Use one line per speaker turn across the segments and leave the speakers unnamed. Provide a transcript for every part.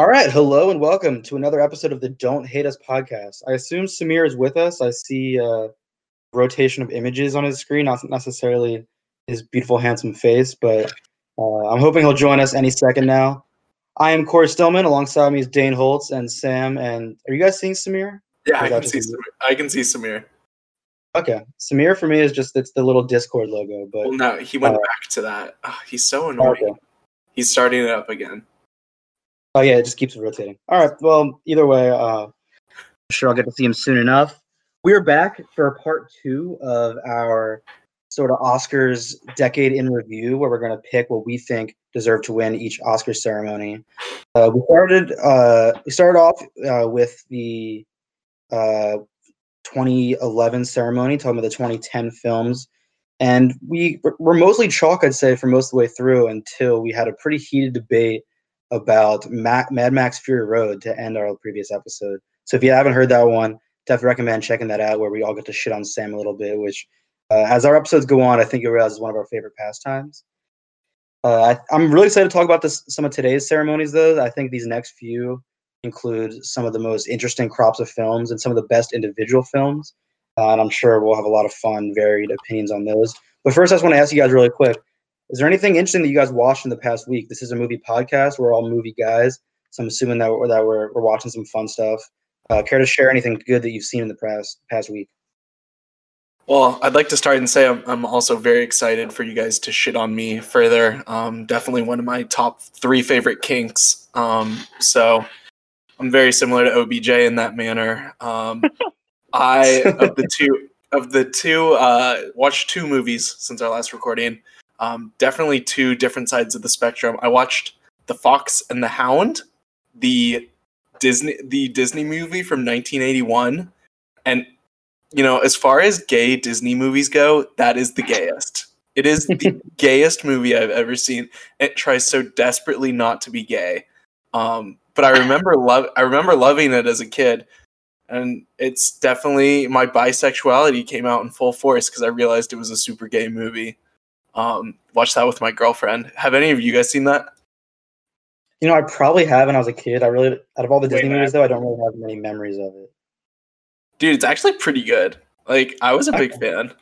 All right, hello and welcome to another episode of the Don't Hate Us podcast. I assume Samir is with us. I see uh, rotation of images on his screen, not necessarily his beautiful, handsome face, but uh, I'm hoping he'll join us any second now. I am Corey Stillman. Alongside me is Dane Holtz and Sam. And are you guys seeing Samir?
Yeah, I can see. Samir. I can see Samir.
Okay, Samir for me is just it's the little Discord logo, but
well, no, he went uh, back to that. Oh, he's so annoying. Okay. He's starting it up again.
Oh yeah, it just keeps rotating. All right. Well, either way, uh, I'm sure I'll get to see him soon enough. We're back for part two of our sort of Oscars decade in review, where we're going to pick what we think deserve to win each Oscar ceremony. Uh, we started. Uh, we started off uh, with the uh, 2011 ceremony, talking about the 2010 films, and we were mostly chalk, I'd say, for most of the way through until we had a pretty heated debate about Mad Max Fury Road to end our previous episode. So if you haven't heard that one, definitely recommend checking that out, where we all get to shit on Sam a little bit. Which, uh, as our episodes go on, I think you'll realize is one of our favorite pastimes. Uh, I, am really excited to talk about this, some of today's ceremonies, though. I think these next few include some of the most interesting crops of films and some of the best individual films. Uh, and I'm sure we'll have a lot of fun, varied opinions on those. But first, I just want to ask you guys really quick is there anything interesting that you guys watched in the past week? This is a movie podcast. We're all movie guys, so I'm assuming that we're, that we're, we're watching some fun stuff. Uh, care to share anything good that you've seen in the past past week?
Well, I'd like to start and say I'm, I'm also very excited for you guys to shit on me further. Um, definitely one of my top three favorite kinks. Um, so I'm very similar to OBJ in that manner. Um, I of the two of the two uh, watched two movies since our last recording. Um, definitely two different sides of the spectrum. I watched The Fox and the Hound, the Disney the Disney movie from 1981, and you know, as far as gay Disney movies go, that is the gayest. It is the gayest movie I've ever seen. It tries so desperately not to be gay. Um, but I remember love I remember loving it as a kid. And it's definitely my bisexuality came out in full force because I realized it was a super gay movie. Um, watched that with my girlfriend. Have any of you guys seen that?
You know, I probably have when I was a kid. I really, out of all the Disney movies, though, I don't really have many memories of it.
Dude, it's actually pretty good. Like, I was a big fan.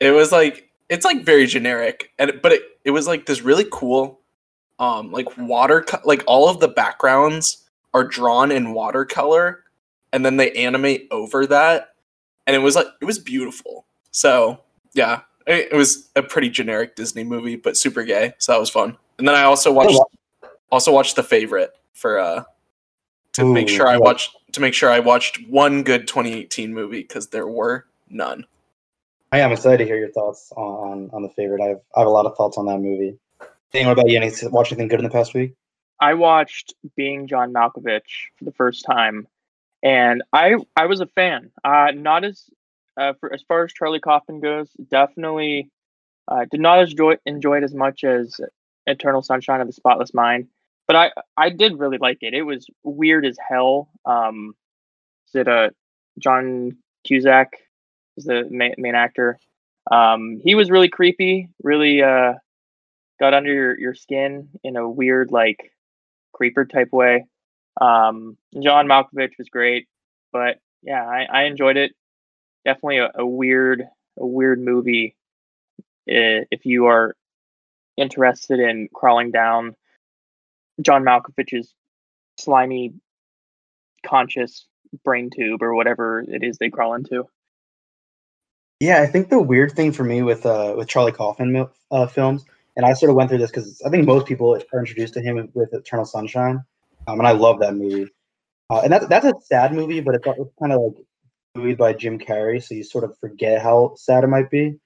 It was like it's like very generic, and but it it was like this really cool, um, like water, like all of the backgrounds are drawn in watercolor, and then they animate over that, and it was like it was beautiful. So yeah, it was a pretty generic Disney movie, but super gay, so that was fun. And then I also watched also watched The Favorite for uh to Ooh, make sure I watched to make sure I watched one good 2018 movie because there were none.
I am excited to hear your thoughts on on The Favorite. I have I have a lot of thoughts on that movie. Dane, what about you? Any watch anything good in the past week?
I watched Being John Malkovich for the first time, and I I was a fan. Uh, not as uh, for as far as Charlie Kaufman goes, definitely uh, did not enjoy enjoy it as much as Eternal Sunshine of the Spotless Mind, but I I did really like it. It was weird as hell. Um, is it uh, John Cusack is the main, main actor? Um, he was really creepy. Really uh, got under your, your skin in a weird like creeper type way. Um, John Malkovich was great, but yeah, I, I enjoyed it definitely a, a weird a weird movie if you are interested in crawling down John Malkovich's slimy conscious brain tube or whatever it is they crawl into.
Yeah, I think the weird thing for me with uh, with Charlie Kaufman uh, films, and I sort of went through this because I think most people are introduced to him with Eternal Sunshine, um, and I love that movie. Uh, and that's that's a sad movie, but it's, it's kind of like buoyed by Jim Carrey, so you sort of forget how sad it might be.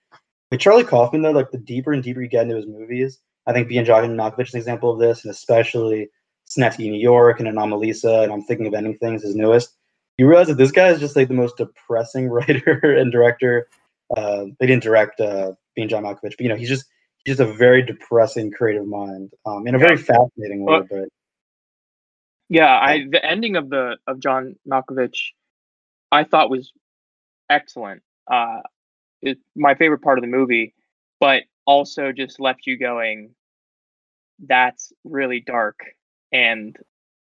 With Charlie Kaufman, though, like the deeper and deeper you get into his movies, I think being John Malkovich is an example of this, and especially Synecdoche, New York, and Anomalisa, and I'm thinking of ending things, his newest. You realize that this guy is just like the most depressing writer and director. Uh, they didn't direct uh, being John Malkovich, but you know he's just he's just a very depressing creative mind um, in a very fascinating way. Well, but
yeah, I the ending of the of John Malkovich I thought was excellent. Uh, it, my favorite part of the movie, but also just left you going, that's really dark and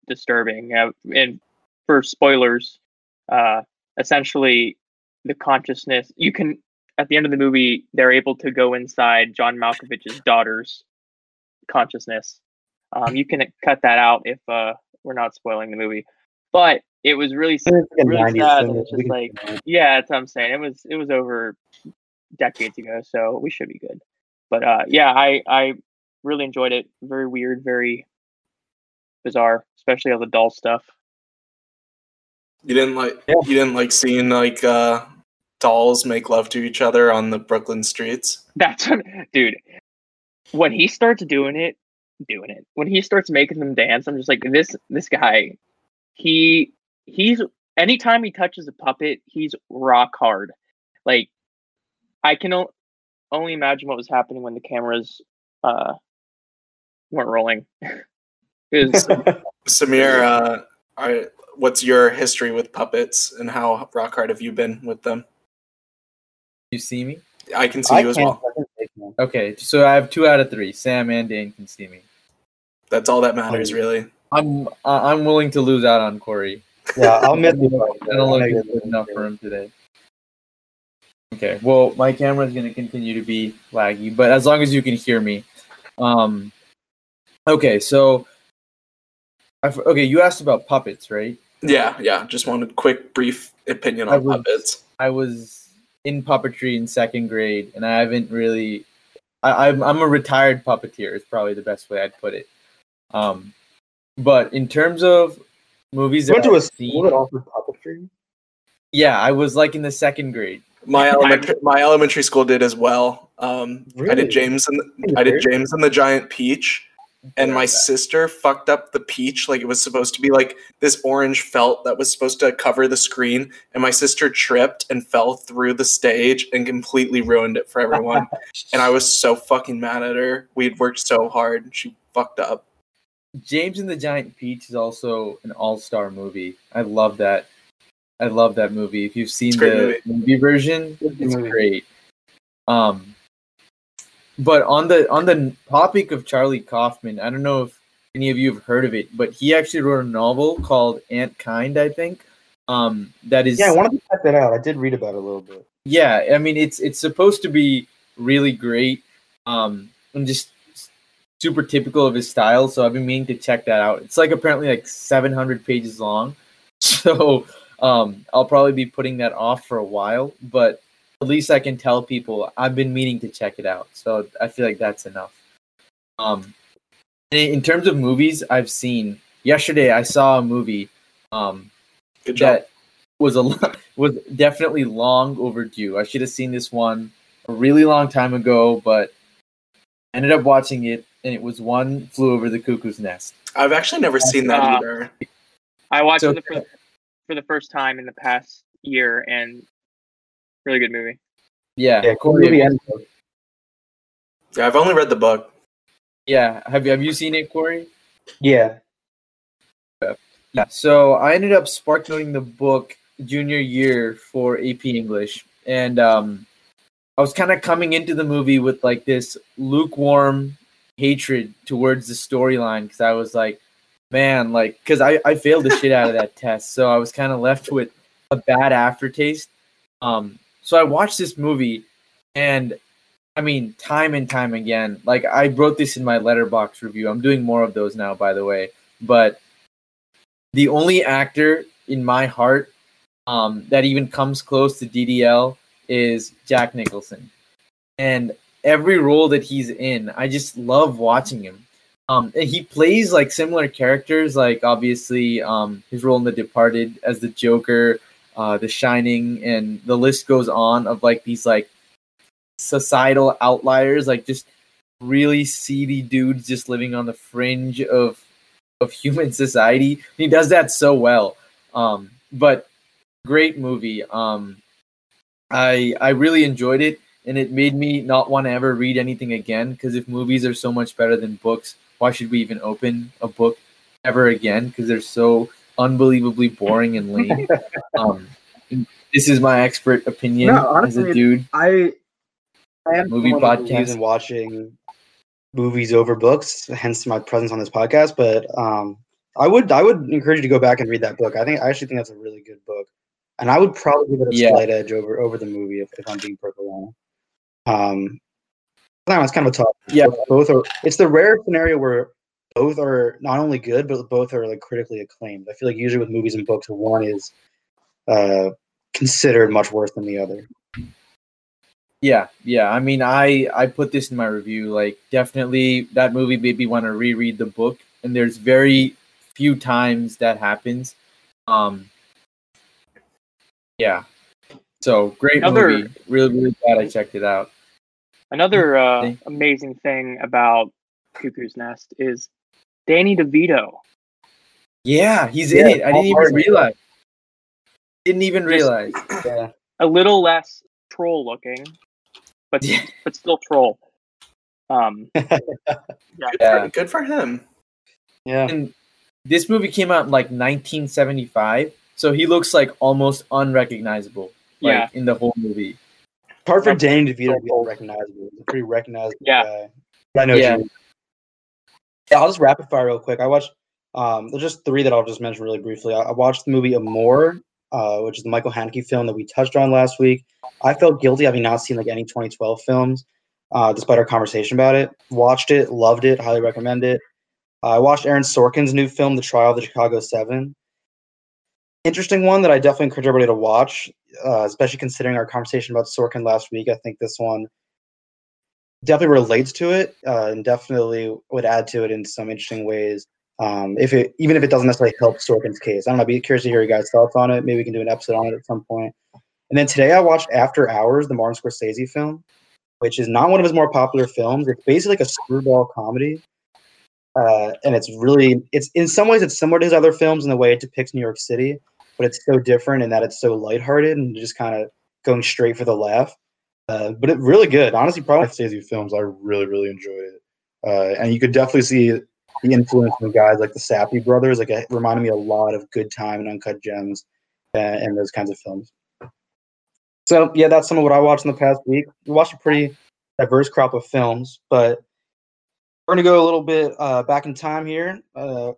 disturbing. Uh, and for spoilers, uh, essentially the consciousness you can at the end of the movie they're able to go inside John Malkovich's daughter's consciousness. Um, you can cut that out if uh, we're not spoiling the movie, but it was really
It's like
really sad.
thing,
and It's
we
just like yeah, that's what I'm saying. It was it was over decades ago, so we should be good. But uh, yeah, I I really enjoyed it. Very weird, very bizarre, especially all the doll stuff.
You didn't like
Yeah.
you didn't like seeing like uh dolls make love to each other on the Brooklyn streets.
That's what, dude. When he starts doing it, doing it. When he starts making them dance, I'm just like this. This guy, he he's anytime he touches a puppet, he's rock hard. Like I can o- only imagine what was happening when the cameras uh weren't rolling. Because
Samir, uh, I, what's your history with puppets and how rock hard have you been with them?
You see me?
I can see
I
you as well.
fucking take one.
Okay, so I have two out of three. Sam and Dane can see me.
That's all that matters, really.
I'm I'm willing to lose out on Corey.
Yeah, I'll miss you.
I don't look good enough for him today. Okay, well, my camera is going to continue to be laggy, but as long as you can hear me. Um, okay, so, I f okay, you asked about puppets, right?
Yeah, yeah. Just wanted a quick, brief opinion
I
on
was-
puppets.
I was in puppetry in second grade, and I haven't really. I, I'm I'm a retired puppeteer. Is probably the best way I'd put it. Um, but in terms of movies
You went to a
I've
school
seen,
that offered puppetry?
yeah, I was like in the second grade.
My elementary, my elementary school did as well. Um, I did James and the, I did James and the Giant Peach, and my sister fucked up the peach like it was supposed to be like this orange felt that was supposed to cover the screen, and my sister tripped and fell through the stage and completely ruined it for everyone. and I was so fucking mad at her. We had worked so hard, and she fucked up.
James and the Giant Peach is also an all-star movie. I love that. I love that movie. If you've seen
It's a great
the
movie.
movie version, it's
movie.
great. Um, but on the on the topic of Charlie Kaufman, I don't know if any of you have heard of it, but he actually wrote a novel called Antkind, I think. Um, that is
Yeah, I wanted to check that out. I did read about it a little bit.
yeah i mean it's it's supposed to be really great um and just super typical of his style so i've been meaning to check that out. It's like apparently like 700 pages long. So um i'll probably be putting that off for a while but at least i can tell people i've been meaning to check it out so i feel like that's enough. Um in terms of movies i've seen yesterday i saw a movie um that was a was definitely long overdue. I should have seen this one a really long time ago, but ended up watching it, and it was one flew over the cuckoo's nest.
I've actually never seen that
Uh,
either.
I watched
So-
it for, for the first time in the past year, and really good movie.
Yeah,
Yeah, cool movie.
Yeah, I've only read the book.
yeah. Have you have you seen it, Corey?
Yeah.
Yeah. So I ended up spark noting the book junior year for AP English, and um, I was kind of coming into the movie with like this lukewarm hatred towards the storyline because I was like, man, like, because I I failed the shit out of that test, so I was kind of left with a bad aftertaste. Um, so I watched this movie, and I mean, time and time again, like I wrote this in my Letterboxd review. I'm doing more of those now, by the way, but the only actor in my heart um, that even comes close to DDL is Jack Nicholson. And every role that he's in, I just love watching him. Um, he plays like similar characters, like obviously um, his role in The Departed as the Joker, uh, The Shining, and the list goes on of like these like societal outliers, like just really seedy dudes just living on the fringe of of human society. He does that so well. Um, but great movie. Um, I I really enjoyed it, and it made me not want to ever read anything again. Because if movies are so much better than books, why should we even open a book ever again? Because they're so unbelievably boring and lame. um, this is my expert opinion
No,
as a dude.
I I am
Movie podcast.
in watching movies over books, hence my presence on this podcast. But um, I would I would encourage you to go back and read that book. I think I actually think that's a really good book, and I would probably give it a
Yeah.
slight edge over over the movie if, if I'm being perfectly honest. Um, no, it's kind of a tough.
Yeah.
both are. It's the rare scenario where both are not only good, but both are like critically acclaimed. I feel like usually with movies and books, one is uh, considered much worse than the other.
Yeah, yeah. I mean, I I put this in my review. Like, definitely that movie made me want to reread the book, and there's very few times that happens. Um, yeah. So great
Another-
movie. Really, really glad I checked it out.
Another uh, amazing thing about Cuckoo's Nest is Danny DeVito.
Yeah, he's
Yeah,
in it. I didn't even
Martin.
realize. Didn't even
Just-
realize.
Yeah.
A little less troll looking, but
Yeah.
but still troll. Um,
Good,
Yeah.
for, good for him.
Yeah.
And this movie came out in like 1975, so he looks like almost unrecognizable. Like,
Yeah.
in the whole movie.
Apart from
That's
Danny DeVito to be
so
unrecognizable. He's a pretty recognizable
Yeah.
guy. I know.
Yeah.
Yeah. yeah. I'll just rapid fire real quick. I watched. Um, there's just three that I'll just mention really briefly. I, I watched the movie Amour, uh, which is the Michael Haneke film that we touched on last week. I felt guilty having not seen like any 2012 films, uh, despite our conversation about it. Watched it, loved it, highly recommend it. Uh, I watched Aaron Sorkin's new film, The Trial of the Chicago Seven. Interesting one that I definitely encourage everybody to watch, uh, especially considering our conversation about Sorkin last week. I think this one definitely relates to it uh, and definitely would add to it in some interesting ways. Um, if it even if it doesn't necessarily help Sorkin's case, I don't know. I'd be curious to hear your guys' thoughts on it. Maybe we can do an episode on it at some point. And then today I watched After Hours, the Martin Scorsese film, which is not one of his more popular films. It's basically like a screwball comedy, uh, and it's really it's in some ways it's similar to his other films in the way it depicts New York City, but it's so different in that it's so lighthearted and just kind of going straight for the laugh. Uh, but it really good. Honestly, probably
Scorsese films, I really, really enjoyed it. Uh, and you could definitely see the influence from guys like the Safdie brothers. Like it reminded me a lot of Good Time and Uncut Gems and, and those kinds of films.
So yeah, that's some of what I watched in the past week. We watched a pretty diverse crop of films, but we're gonna go a little bit uh, back in time here, uh,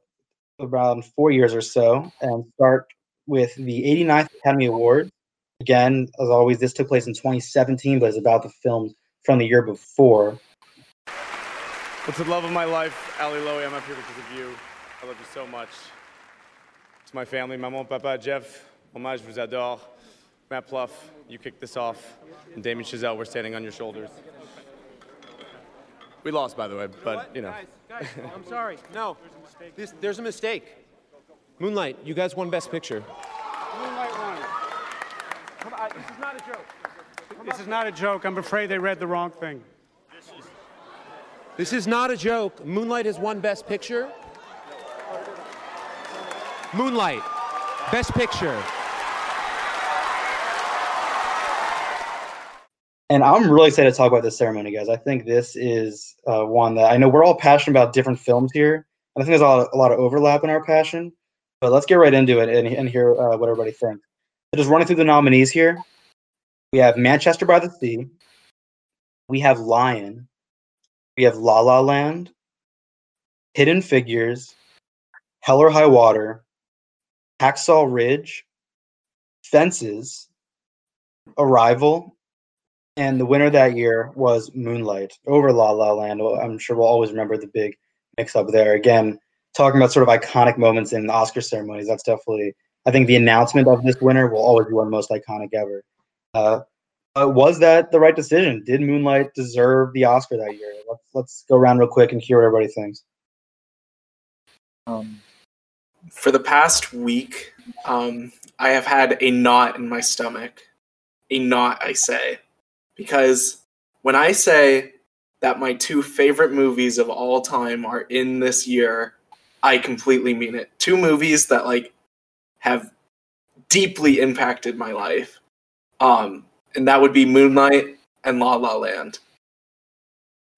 around four years or so, and start with the 89th Academy Award. Again, as always, this took place in 2017, but it's about the films from the year before.
It's to the love of my life, Ali Lowy, I'm up here because of you. I love you so much. To my family, maman, papa, Jeff, hommage, vous adore. Marc Platt, you kicked this off. And Damien Chazelle, we're standing on your shoulders. We lost, by the way, but, you know.
Guys, I'm sorry. No, this, there's a mistake. Moonlight, you guys won Best Picture.
Moonlight won. Come on, this is not a joke. This is not a joke. I'm afraid they read the wrong thing.
This is not a joke. Moonlight has won Best Picture. Moonlight, Best Picture.
And I'm really excited to talk about this ceremony, guys. I think this is uh, one that I know we're all passionate about different films here. And I think there's a lot, of, overlap in our passion. But let's get right into it and, and hear uh, what everybody thinks. So just running through the nominees here. We have Manchester by the Sea. We have Lion. We have La La Land. Hidden Figures. Hell or High Water. Hacksaw Ridge. Fences. Arrival and the winner that year was Moonlight over La La Land. I'm sure we'll always remember the big mix up there. Again, talking about sort of iconic moments in the Oscar ceremonies, that's definitely, I think the announcement of this winner will always be one of the most iconic ever. Uh, uh, was that the right decision? Did Moonlight deserve the Oscar that year? Let's, let's go around real quick and hear what everybody thinks.
Um,
For the past week, um, I have had a knot in my stomach. A knot, I say. Because when I say that my two favorite movies of all time are in this year, I completely mean it. Two movies that like have deeply impacted my life. Um, and that would be Moonlight and La La Land.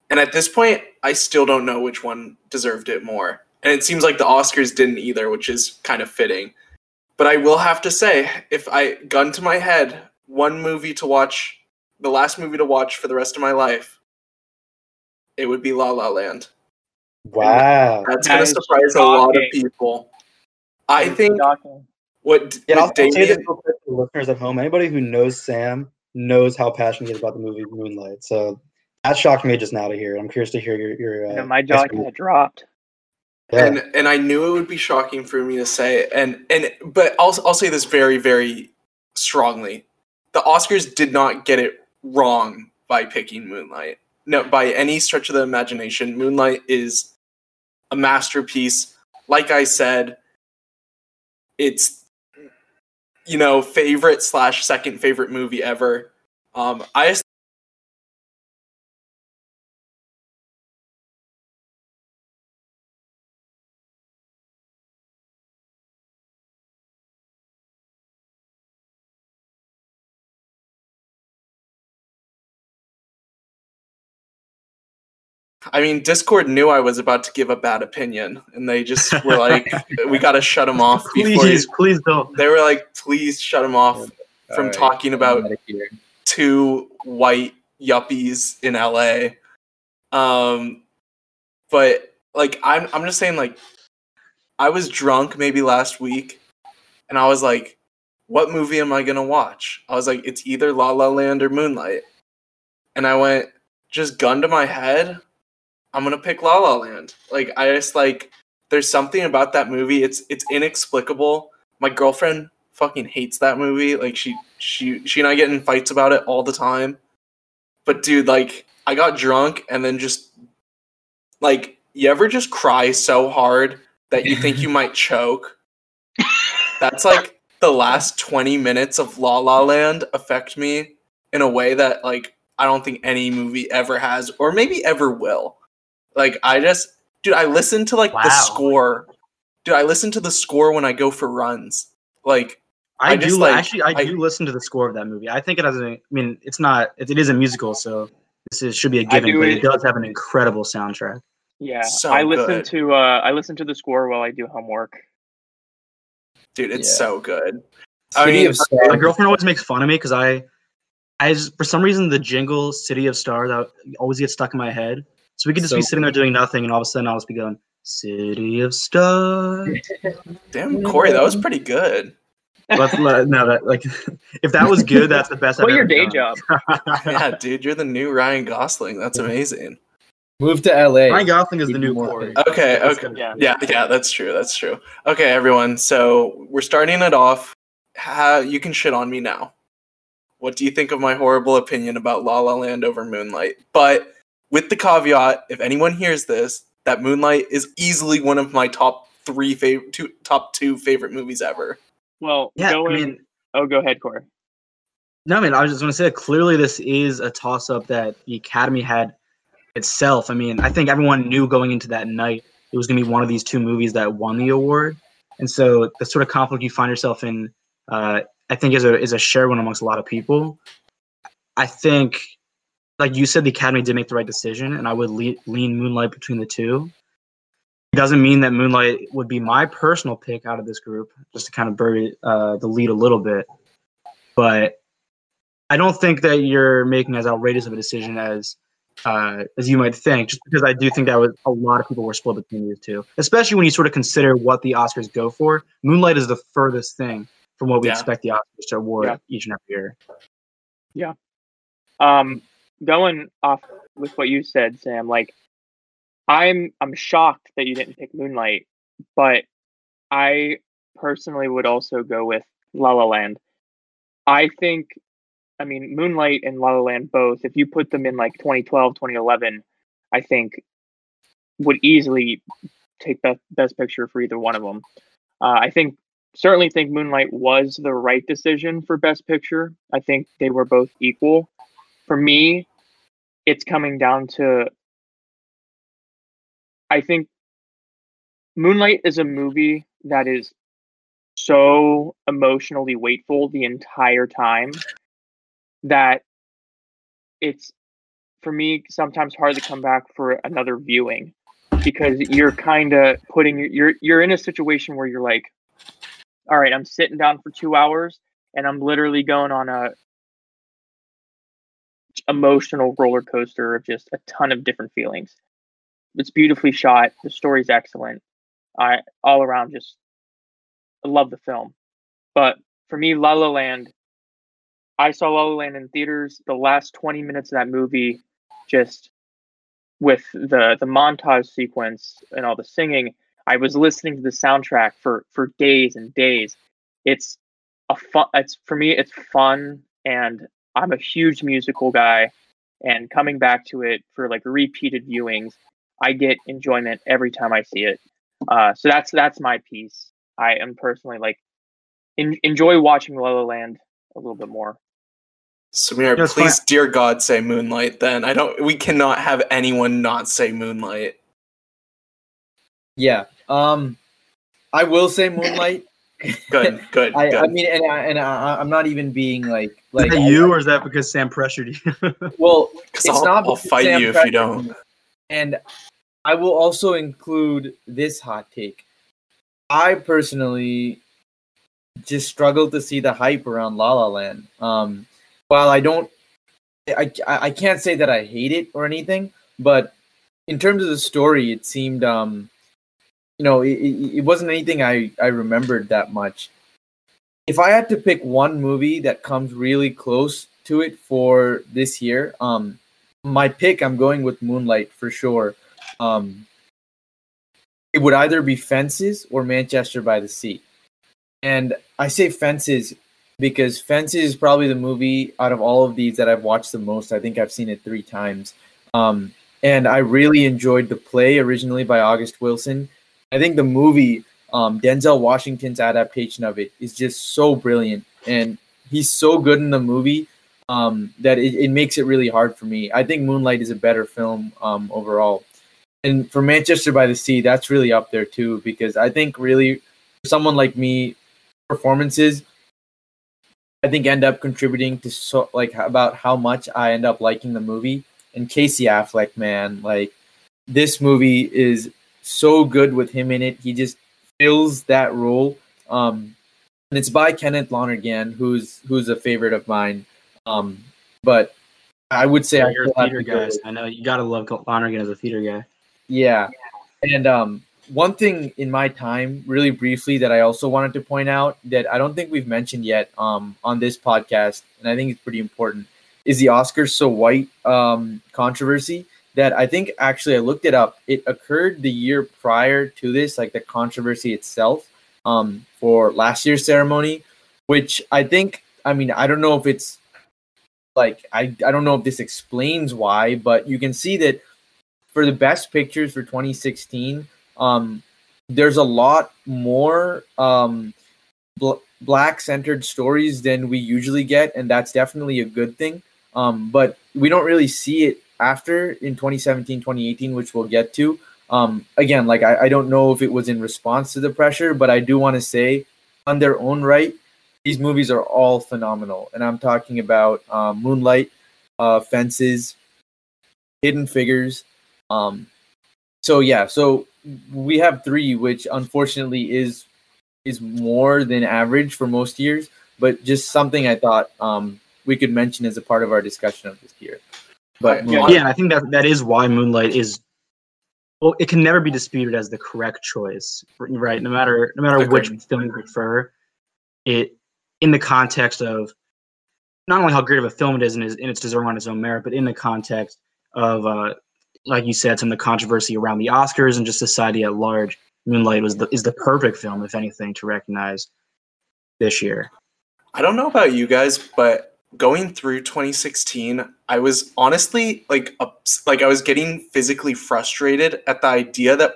And at this point, I still don't know which one deserved it more. And it seems like the Oscars didn't either, which is kind of fitting. But I will have to say, if I gun to my head, one movie to watch, the last movie to watch for the rest of my life, it would be La La Land.
Wow.
That's
That
going to
is
surprise a lot of people. I think
Shocking.
what,
Yeah, I'll
what
say this
Damien,
real quick to the listeners at home. Anybody who knows Sam knows how passionate he is about the movie Moonlight. So that shocked me just now to hear. It. I'm curious to hear your your.
I
Uh,
know my jaw kind of dropped.
Yeah.
and and I knew it would be shocking for me to say, and and but I'll I'll say this very very strongly: the Oscars did not get it wrong by picking Moonlight. No, by any stretch of the imagination, Moonlight is a masterpiece. Like I said, it's you know favorite slash second favorite movie ever. Um, I I mean, Discord knew I was about to give a bad opinion, and they just were like, "We got to shut him off."
Please,
he,
please don't.
they were like, "Please shut him off from
Alright,
talking about
I'm outta here.
two white yuppies in LA." Um, but like, I'm I'm just saying, like, I was drunk maybe last week, and I was like, "What movie am I gonna watch?" I was like, "It's either La La Land or Moonlight," and I went just gun to my head. I'm gonna pick La La Land. Like I just like there's something about that movie. It's it's inexplicable. My girlfriend fucking hates that movie. Like she she she and I get in fights about it all the time. But dude, like I got drunk and then just like you ever just cry so hard that you think you might choke? That's like the last 20 minutes of La La Land affect me in a way that like I don't think any movie ever has or maybe ever will. Like I just dude, I listen to like the score. Dude, I listen to the score when I go for runs. Like
I,
I
do
just, like-
actually. I,
I-
do listen to the score of that movie. I think it has a. I mean, it's not. It, it is a musical, so this is, should be a given. But
it-
it does have an incredible soundtrack.
Yeah,
So
I listen
good.
to uh, I listen to the score while I do homework.
dude, it's
Yeah.
so good. I
City
mean,
of Stars.
My girlfriend always makes fun of me because I, I just, for some reason the jingle "City of Stars" I always gets stuck in my head. So we could just
So
be sitting there doing nothing, and all of a sudden I'll just be going "City of Stars."
damn Corey, that was pretty good.
Let's let, no, that like if that was good, that's the best.
Quit
I've
your
ever
day
done.
job.
Yeah, dude, you're the new Ryan Gosling. That's amazing.
Move to LA.
Ryan Gosling is the
Even
new
more
Corey.
Okay, okay.
Yeah.
Yeah, yeah, that's true. That's true. Okay, everyone. So we're starting it off. Ha you can shit on me now. What do you think of my horrible opinion about La La Land over Moonlight? But with the caveat, if anyone hears this, that Moonlight is easily one of my top three favorite, two top two favorite movies ever.
Well,
Yeah,
going.
I mean,
oh, go ahead, Corey.
No, I mean, I was just going to say, clearly, this is a toss up that the Academy had itself. I mean, I think everyone knew going into that night it was going to be one of these two movies that won the award. And so the sort of conflict you find yourself in, uh, I think, is a, is a shared one amongst a lot of people. I think, like you said, the Academy did make the right decision, and I would le- lean Moonlight between the two. It doesn't mean that Moonlight would be my personal pick out of this group, just to kind of bury uh, the lead a little bit. But I don't think that you're making as outrageous of a decision as uh, as you might think, just because I do think that was a lot of people were split between these two, especially when you sort of consider what the Oscars go for. Moonlight is the furthest thing from what we
Yeah.
expect the Oscars to award
Yeah.
each and every year. Yeah.
Um, going off with what you said, Sam, like I'm I'm shocked that you didn't pick Moonlight, but I personally would also go with La La Land. I think I mean Moonlight and La La Land both, if you put them in like 2012, 2011, I think would easily take best best picture for either one of them. Uh, I think certainly think Moonlight was the right decision for best picture. I think they were both equal for me, it's coming down to I think Moonlight is a movie that is so emotionally weightful the entire time that it's for me sometimes hard to come back for another viewing because you're kind of putting you're you're in a situation where you're like all right i'm sitting down for 2 hours and i'm literally going on a emotional roller coaster of just a ton of different feelings. It's beautifully shot. The story's excellent. I all around just love the film. But for me, La La Land, I saw La La Land in theaters. The last 20 minutes of that movie, just with the the montage sequence and all the singing, I was listening to the soundtrack for for days and days. It's a fun. It's for me. It's fun, and I'm a huge musical guy. And coming back to it for like repeated viewings, I get enjoyment every time I see it. Uh, so that's that's my piece. I am personally like in, enjoy watching La La Land a little bit more.
Samir,
No, it's
please, dear God, say Moonlight. Then I don't. We cannot have anyone not say Moonlight.
Yeah. Um, I will say Moonlight.
Good, good,
I,
good.
I mean, and, I, and I, I'm not even being like like
is that you, or is that because Sam pressured you?
well, it's
I'll,
not
I'll fight
Sam
you if you don't.
me. And I will also include this hot take. I personally just struggle to see the hype around La La Land. Um, while I don't, I, I I can't say that I hate it or anything, but in terms of the story, it seemed, um, you know, it, it, it wasn't anything I I remembered that much. If I had to pick one movie that comes really close to it for this year, um, my pick, I'm going with Moonlight for sure. Um, it would either be Fences or Manchester by the Sea. And I say Fences because Fences is probably the movie out of all of these that I've watched the most. I think I've seen it three times. Um, and I really enjoyed the play originally by August Wilson. I think the movie, um, Denzel Washington's adaptation of it, is just so brilliant. And he's so good in the movie um, that it, it makes it really hard for me. I think Moonlight is a better film um, overall. And for Manchester by the Sea, that's really up there too, because I think really for someone like me, performances I think end up contributing to so like about how much I end up liking the movie. And Casey Affleck, man, like this movie is so good with him in it. He just fills that role. Um, and it's by Kenneth Lonergan, who's who's a favorite of mine. Um, but I would say
Yeah,
I
you're a theater guy. I know you gotta love Lonergan as a theater guy.
yeah. And um, one thing in my time, really briefly, that I also wanted to point out that I don't think we've mentioned yet um, on this podcast, and I think it's pretty important, is the Oscars So White um, controversy. That I think actually I looked it up. It occurred the year prior to this, like the controversy itself um, for last year's ceremony, which I think, I mean, I don't know if it's like, I, I don't know if this explains why, but you can see that for the best pictures for 2016 um there's a lot more um bl- black centered stories than we usually get and that's definitely a good thing um but we don't really see it after in 2017 2018 which we'll get to um again like i, I don't know if it was in response to the pressure but i do want to say on their own right these movies are all phenomenal and i'm talking about uh, moonlight uh fences hidden figures um, so yeah, so we have three, which unfortunately is is more than average for most years, but just something I thought um, we could mention as a part of our discussion of this year. But
Yeah.
Yeah, and I think that that is why Moonlight is. Well, it can never be disputed as the correct choice, right? No matter no matter which film you prefer, it in the context of not only how great of a film it is and, is, and it's deserving on its own merit, but in the context of, uh, like you said, some of the controversy around the Oscars and just society at large. Moonlight was the is the perfect film, if anything, to recognize this year.
I don't know about you guys, but going through 2016, I was honestly like ups- like I was getting physically frustrated at the idea that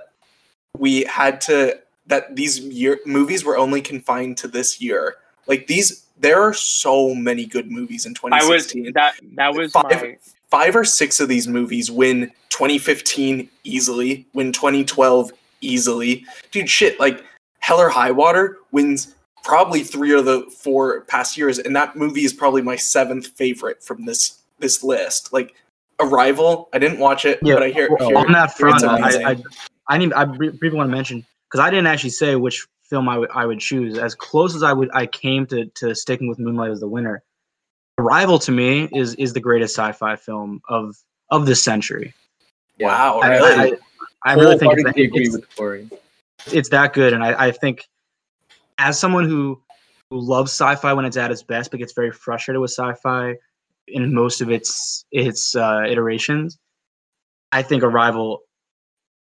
we had to that these year movies were only confined to this year. Like these there are so many good movies in
I was
2016.
that that was
Five-
my
Five or six of these movies win 2015 easily, win 2012 easily. Dude, shit, like Hell or High Water wins probably three of the four past years, and that movie is probably my seventh favorite from this this list. Like Arrival, I didn't watch it,
Yeah,
but I hear,
Well,
hear
on that
hear it's
front. I, I, I need I br- briefly want to mention because I didn't actually say which film I would I would choose. As close as I would I came to to sticking with Moonlight as the winner. Arrival to me is is the greatest sci-fi film of of this century.
wow,
I,
really?
I, I really think it's,
agree
it's,
with Corey.
it's that good, and I, I think as someone who who loves sci-fi when it's at its best, but gets very frustrated with sci-fi in most of its its uh, iterations, I think Arrival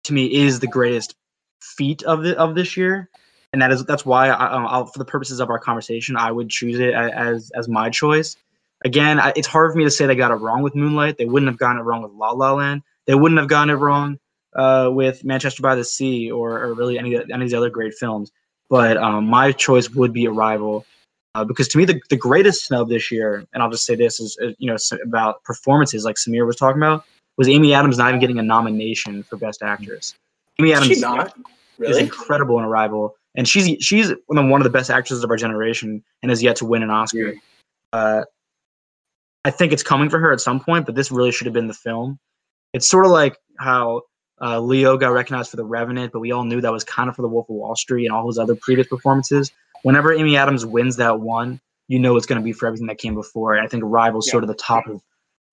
to me is the greatest feat of the of this year, and that is that's why I, for the purposes of our conversation, I would choose it as as my choice. Again, I, it's hard for me to say they got it wrong with Moonlight. They wouldn't have gotten it wrong with La La Land. They wouldn't have gotten it wrong uh, with Manchester by the Sea or, or really any, any of these other great films. But um, my choice would be Arrival. Uh, because to me, the, the greatest snub this year, and I'll just say this is, uh, you know, about performances, like Samir was talking about, was Amy Adams not even getting a nomination for Best Actress. Amy Adams
She not
is incredible in Arrival, and she's she's one of the best actresses of our generation, and has yet to win an Oscar. Uh, I think it's coming for her at some point, but this really should have been the film. It's sort of like how uh, Leo got recognized for The Revenant, but we all knew that was kind of for The Wolf of Wall Street and all his other previous performances. Whenever Amy Adams wins that one, you know it's going to be for everything that came before. And I think Arrival's
Yeah.
sort of the top of,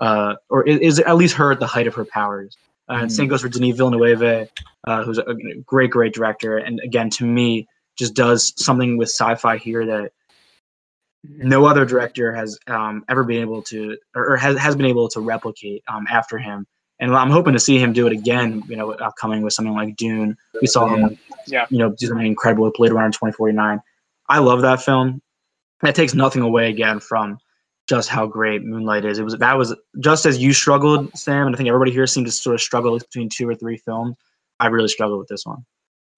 uh, or is, at least her at the height of her powers. Uh, and same goes for Denis Villeneuve, uh, who's a great, great director. And again, to me, just does something with sci-fi here that no other director has um, ever been able to, or, or has, has been able to replicate um, after him. And I'm hoping to see him do it again. You know, upcoming with something like Dune. We saw him,
Yeah.
you know, do something incredible with Blade Runner 2049. I love that film. That takes nothing away again from just how great Moonlight is. It was that was just as you struggled, Sam, and I think everybody here seemed to sort of struggle between two or three films. I really struggled with this one.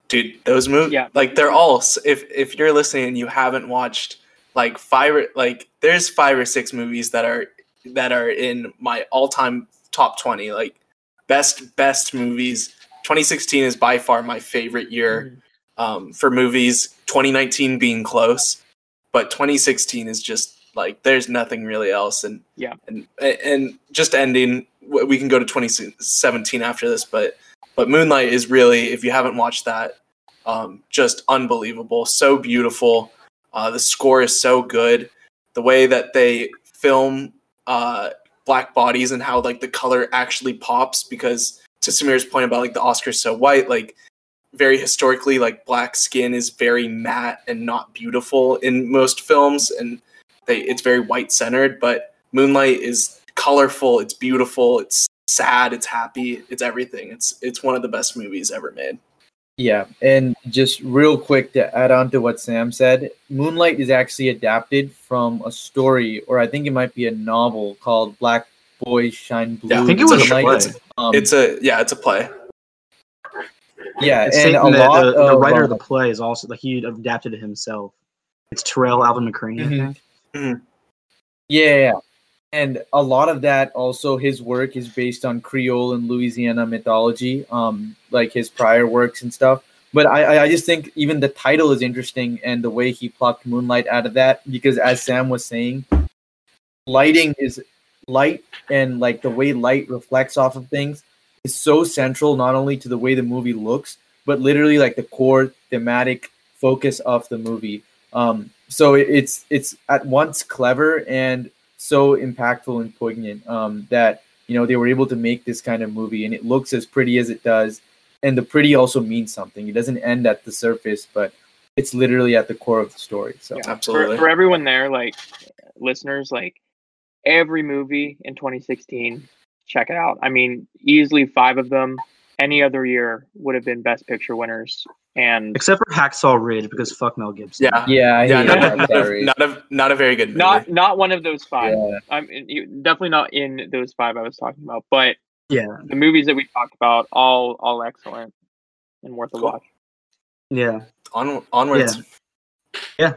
dude those movies
Yeah.
like they're all if if you're listening and you haven't watched like five or like there's five or six movies that are that are in my all-time top 20 like best best movies. 2016 is by far my favorite year um, for movies. 2019 being close but 2016 is just like there's nothing really else. And
Yeah.
and and just ending we can go to 2017 after this but but moonlight is really if you haven't watched that um, just unbelievable. So beautiful. Uh, the score is so good. The way that they film uh, black bodies and how like the color actually pops because to samir's point about like the oscars so white like very historically like black skin is very matte and not beautiful in most films and they it's very white centered but moonlight is colorful it's beautiful it's sad it's happy it's everything. It's it's one of the best movies ever made
Yeah, and just real quick to add on to what Sam said, Moonlight is actually adapted from a story, or I think it might be a novel called Black Boys Shine Blue.
Yeah,
I think it was a
Moonlight.
play.
Um,
it's a yeah it's a play
yeah,
It's
and a
that
lot
the, the
of
writer
um,
of the play is also like he adapted it himself. It's Tarell Alvin McCraney. I
Mhm.
think.
Yeah, yeah. And a lot of that also his work is based on Creole and Louisiana mythology, um, like his prior works and stuff. But I, I- just think even the title is interesting and the way he plucked Moonlight out of that, because as Sam was saying, lighting is light and like the way light reflects off of things is so central not only to the way the movie looks, but literally like the core thematic focus of the movie. Um, so it, it's it's at once clever and so impactful and poignant um, that you know they were able to make this kind of movie, and it looks as pretty as it does, and the pretty also means something. It doesn't end at the surface, but it's literally at the core of the story. So
Yeah.
Absolutely.
For, for everyone there, like listeners, like every movie in 2016, check it out. I mean, easily five of them. Any other year would have been Best Picture winners, and
Except for Hacksaw Ridge because fuck Mel Gibson.
yeah
yeah,
yeah not, a, not, a, not a not a very good movie
not not one of those five.
Yeah.
I'm you- definitely not in those five I was talking about, but
Yeah.
the movies that we talked about, all all excellent and worth a
Cool.
watch.
Yeah.
On, onwards Yeah.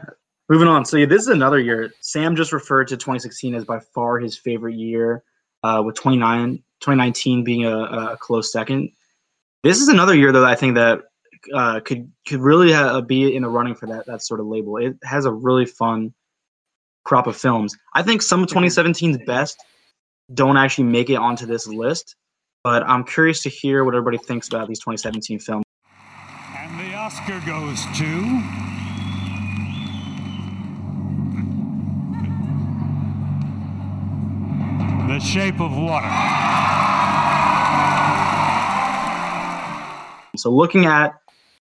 Moving on. So yeah, this is another year. Sam just referred to 2016 as by far his favorite year, uh, with 29, 2019 being a, a close second. This is another year though I think that uh, could could really uh, be in the running for that that sort of label. It has a really fun crop of films. I think some of 2017's best don't actually make it onto this list, but I'm curious to hear what everybody thinks about these 2017 films.
And the Oscar goes to. The Shape of Water.
So looking at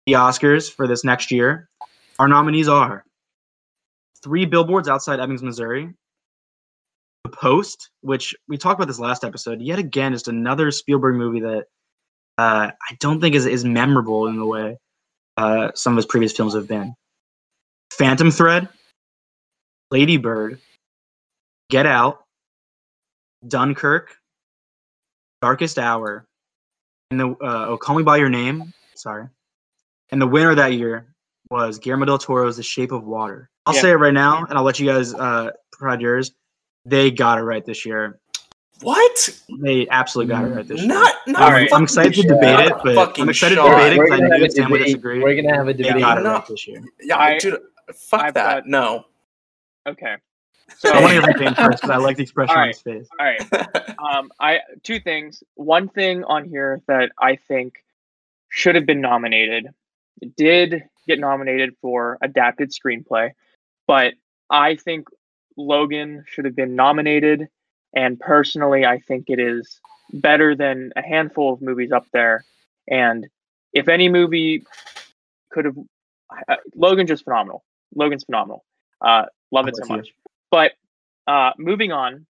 the Oscars for this next year, Our nominees are Three Billboards Outside Ebbings, Missouri, The Post, which we talked about this last episode. Yet again, just another Spielberg movie that uh, I don't think is, is memorable in the way uh, some of his previous films have been. Phantom Thread, Lady Bird, Get Out, Dunkirk, Darkest Hour, and the uh, Oh Call Me by Your Name. Sorry, and the winner that year was Guillermo del Toro's The Shape of Water. I'll
Yeah.
say it right now, and I'll let you guys uh, provide yours. They got it right this year.
What?
They absolutely got it right this year.
Not, not.
All right.
I'm excited to debate
shot.
it, but
Fucking
I'm excited to debate it
We're
because I
gonna have
knew
a
Sam would
debate.
disagree.
We're gonna have a
They got it
No.
right this year.
Yeah,
I-
dude. Fuck
I've
that.
got-
No.
Okay. So
I want to hear from James first because I like the expression
All
on his face.
All right. Um, I two things. One thing on here that I think should have been nominated did get nominated for adapted screenplay, but I think Logan should have been nominated. And personally, I think it is better than a handful of movies up there. And if any movie could have, uh, Logan just phenomenal. Logan's phenomenal. Uh, love
I'm
it so
with you.
much. But uh, moving on,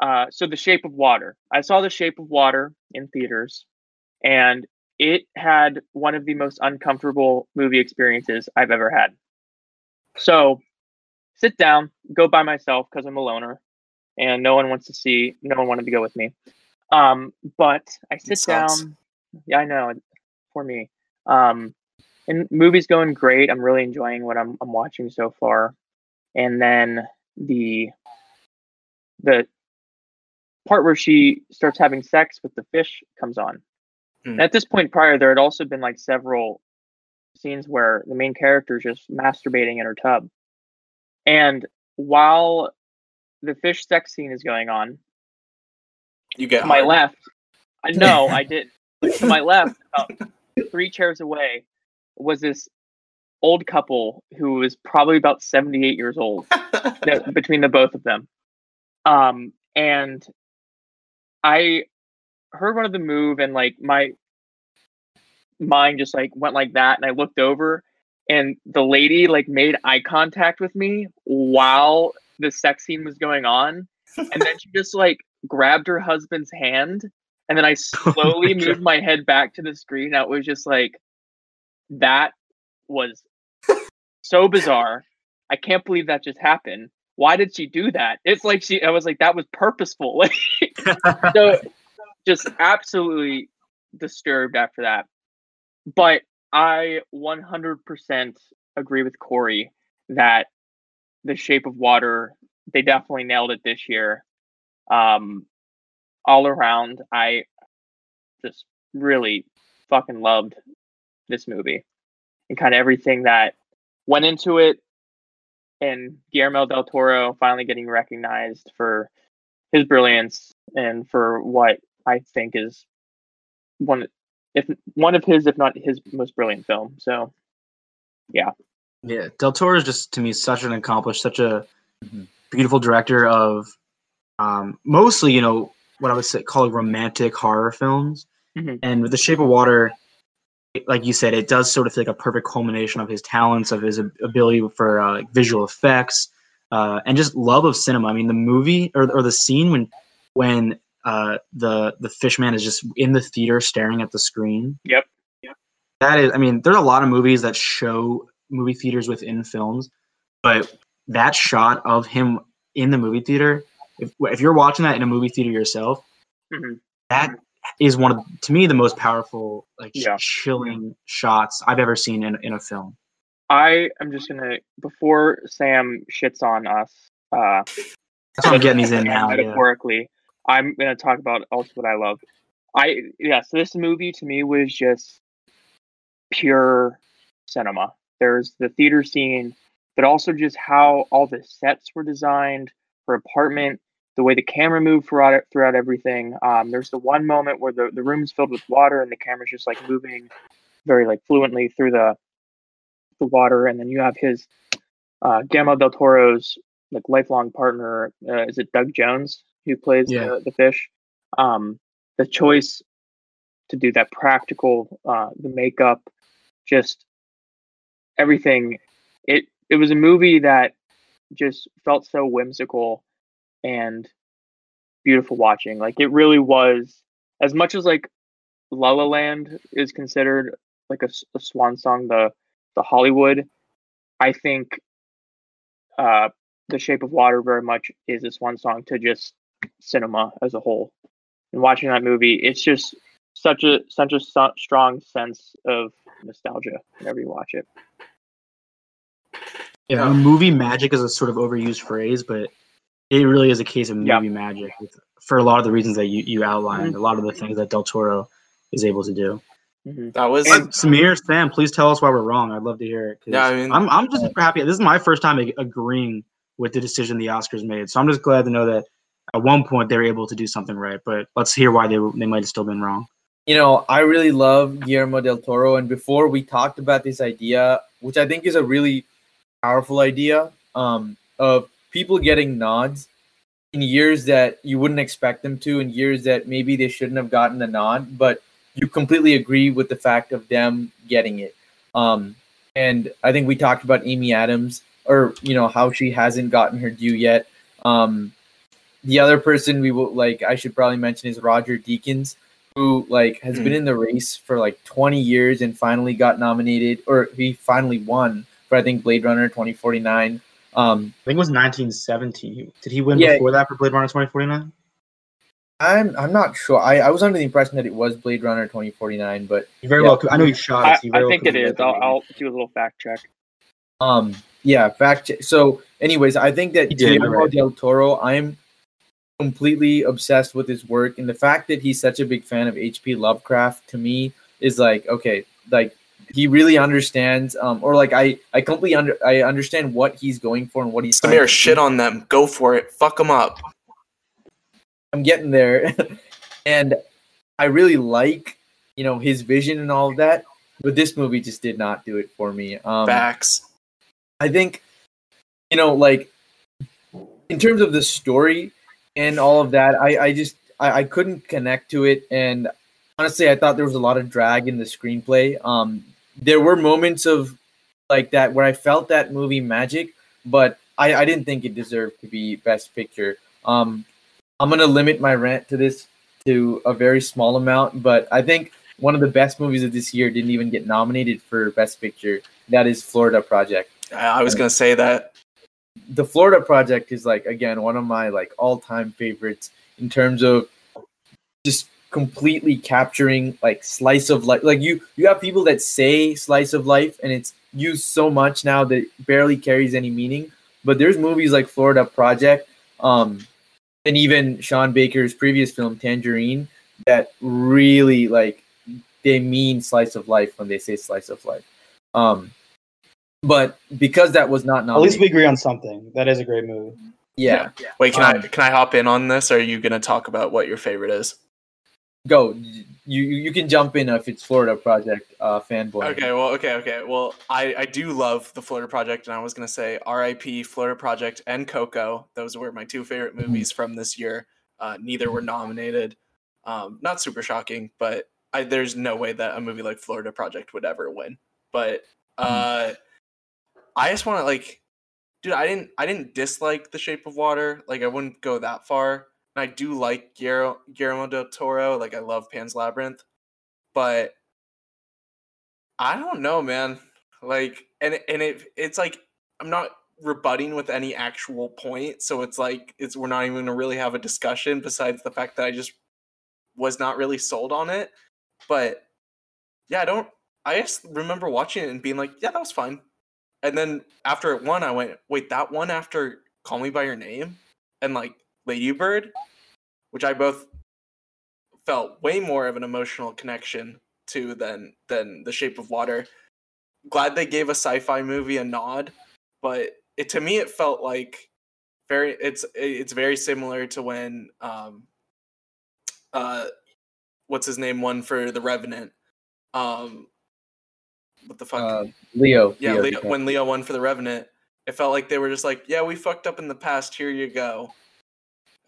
uh, so The Shape of Water. I saw The Shape of Water in theaters, and it had one of the most uncomfortable movie experiences I've ever had. So, sit down, go by myself because I'm a loner, and no one wants to see. No one wanted to go with me. Um, but I sit down. Yeah, I know. For me, um, and movie's going great. I'm really enjoying what I'm I'm watching so far. And then the the part where she starts having sex with the fish comes on. And at this point prior, there had also been like several scenes where the main character is just masturbating in her tub. And while the fish sex scene is going on,
You get
to my
hard.
left, I know I did. to my left, about three chairs away, was this old couple who was probably about 78 years old the- between the both of them. Um, and I heard one of them move, and like my mind just like went like that, and I looked over, and the lady like made eye contact with me while the sex scene was going on, and then she just like grabbed her husband's hand, and then I slowly
God.
moved my head back to the screen. That was just like that was so bizarre. I can't believe that just happened. Why did she do that? It's like she I was like that was purposeful. So just absolutely disturbed after that. But I 100% agree with Corey that the shape of water they definitely nailed it this year. Um all around I just really fucking loved this movie and kind of everything that went into it and Guillermo del Toro finally getting recognized for his brilliance and for what I think is one if one of his if not his most brilliant film. So
Yeah, Yeah. Del Toro is just to me such an accomplished, such a
Mhm.
beautiful director of um, mostly, you know, what I would say call romantic horror films.
Mhm.
And with The Shape of Water, it- like you said, it does sort of feel like a perfect culmination of his talents, of his ability for uh, visual effects, uh, and just love of cinema. I mean, the movie or, or the scene when when uh, the the fishman is just in the theater staring at the screen.
Yep. yep.
That is, I mean, there's a lot of movies that show movie theaters within films, but that shot of him in the movie theater, if, if you're watching that in a movie theater yourself,
Mhm.
that is one of to me the most powerful, like
Yeah.
chilling shots I've ever seen in in a film.
I am just gonna before Sam shits on us, uh
I'm getting these in now. Yeah.
metaphorically, I'm gonna talk about also what I love. I yeah, so this movie to me was just pure cinema. There's the theater scene, but also just how all the sets were designed, her apartment, the way the camera moved throughout throughout everything. Um, there's the one moment where the, the room's filled with water and the camera's just like moving very like fluently through the the water, and then you have his uh, Guillermo del Toro's like lifelong partner. Uh, is it Doug Jones who plays
Yeah.
the, the fish? Um, the choice to do that practical, uh, the makeup, just everything it it was a movie that just felt so whimsical and beautiful watching. Like it really was as much as like La La Land is considered like a, a swan song, the the Hollywood. I think uh, The Shape of Water very much is a swan song to just cinema as a whole. And watching that movie, it's just such a such a so- strong sense of nostalgia whenever you watch it.
Yeah, movie magic is a sort of overused phrase, but it really is a case of movie
Yeah.
magic for a lot of the reasons that you, you outlined, a lot of the things that Del Toro is able to do.
hmm
That was
And-
Samir, Sam, please tell us why we're wrong. I'd love to hear it.
Yeah, I mean-
I'm, I'm just super happy. This is my first time agreeing with the decision the Oscars made. So I'm just glad to know that at one point they were able to do something right. But let's hear why they, they might have still been wrong.
you know, I really love Guillermo del Toro. And before we talked about this idea, which I think is a really powerful idea, um, of people getting nods in years that you wouldn't expect them to, in years that maybe they shouldn't have gotten the nod, but you completely agree with the fact of them getting it. Um, and I think we talked about Amy Adams, or you know how she hasn't gotten her due yet. Um, the other person we will like, I should probably mention is Roger Deakins who like has been in the race for like 20 years and finally got nominated or he finally won for I think Blade Runner 2049. Um
I think it was 1917. Did he win
Yeah.
before that for Blade Runner 2049?
I'm I'm not sure. I, I was under the impression that it was Blade Runner 2049, but
He very
Yeah.
well could. I know he shot.
I,
so he very
I
well
think
could
it
have
is.
got
I'll, I'll do a little fact check.
um yeah, fact check. So anyways, I think that
He did,
Guillermo
right.
del Toro, I'm completely obsessed with his work and the fact that he's such a big fan of HP Lovecraft to me is like okay, like he really understands um or like I I completely under I understand what he's going for and what he's
Samir, shit on them. Go for it. Fuck them up.
I'm getting there. and I really like, you know, his vision and all of that. But this movie just did not do it for me. Um,
Facts.
I think, you know, like in terms of the story and all of that, I, I just I, I couldn't connect to it. And honestly, I thought there was a lot of drag in the screenplay. Um, there were moments of like that where I felt that movie magic, but I, I didn't think it deserved to be Best Picture. Um, I'm gonna limit my rant to this to a very small amount, but I think one of the best movies of this year didn't even get nominated for Best Picture. That is Florida Project.
I was gonna say that.
The Florida Project is like again one of my like all-time favorites in terms of just completely capturing like slice of life. Like you you have people that say slice of life and it's used so much now that it barely carries any meaning. But there's movies like Florida Project, um, and even Sean Baker's previous film Tangerine that really like they mean slice of life when they say slice of life. Um, but because that was not
At least we agree on something. That is a great movie.
yeah,
Wait, can I
Um,
can I hop in on this? Or are you gonna talk about what your favorite is?
Go. You you you can jump in if it's Florida Project uh, fanboy.
Okay, well, okay, okay. Well, I I do love the Florida Project, and I was gonna say R.I.P. Florida Project and Coco. Those were my two favorite movies from this year. Uh, neither were nominated. Um, not super shocking, but I, there's no way that a movie like Florida Project would ever win. But uh, I just want to like, dude, I didn't I didn't dislike The Shape of Water. Like I wouldn't go that far. I do like Guillermo, Guillermo del Toro. Like I love Pan's Labyrinth, but I don't know, man. Like, and and it it's like I'm not rebutting with any actual point, so it's like it's we're not even gonna really have a discussion besides the fact that I just was not really sold on it. But yeah, I don't. I just remember watching it and being like, yeah, that was fine. And then after it won, I went, wait, that one after Call Me by Your Name and like Lady Bird, which I both felt way more of an emotional connection to than than The Shape of Water. Glad they gave a sci-fi movie a nod, but it to me it felt like very it's it's very similar to when um uh what's his name won for The Revenant. Um what the fuck?
Uh, Leo.
yeah,
Leo
Leo, when Leo won for The Revenant, it felt like they were just like, yeah, we fucked up in the past. Here you go.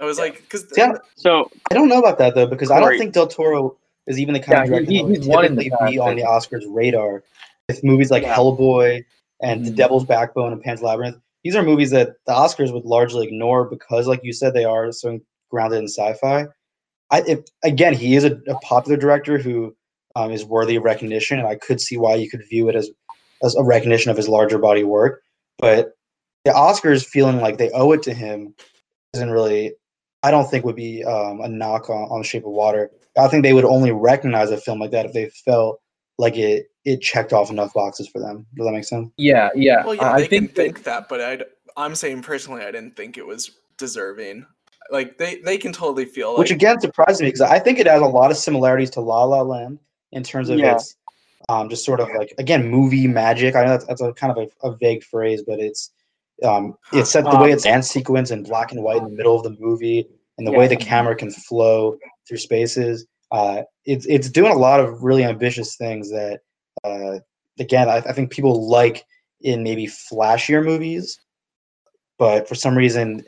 I was like, because
See, I,
So
I don't know about that though because I don't think Del Toro is even the kind
Yeah,
of director
he-
that would
he's won in the
typically be on the Oscars radar with movies like
Yeah.
Hellboy
and The
Mhm.
Devil's Backbone and Pan's Labyrinth. These are movies that the Oscars would largely ignore because, like you said, they are so grounded in sci-fi. I, if, again, he is a, a popular director who um, is worthy of recognition, and I could see why you could view it as as a recognition of his larger body work. But the Oscars feeling like they owe it to him isn't really. I don't think would be um, a knock on, on Shape of Water. I think they would only recognize a film like that if they felt like it it checked off enough boxes for them. Does that make sense?
Yeah, yeah.
Well, yeah,
I
they
think
can
that-
think that, but I'd, I'm saying personally, I didn't think it was deserving. Like they, they can totally feel like
Which again surprised me because I think it has a lot of similarities to La La Land in terms of
Yeah.
its um, just sort of like again movie magic. I know that's, that's a kind of a, a vague phrase, but it's um, it's set the way
Um,
it's dance sequence in black and white in the middle of the movie, and the
Yeah.
way the camera can flow through spaces. Uh, it's it's doing a lot of really ambitious things that uh, again I, I think people like in maybe flashier movies, but for some reason,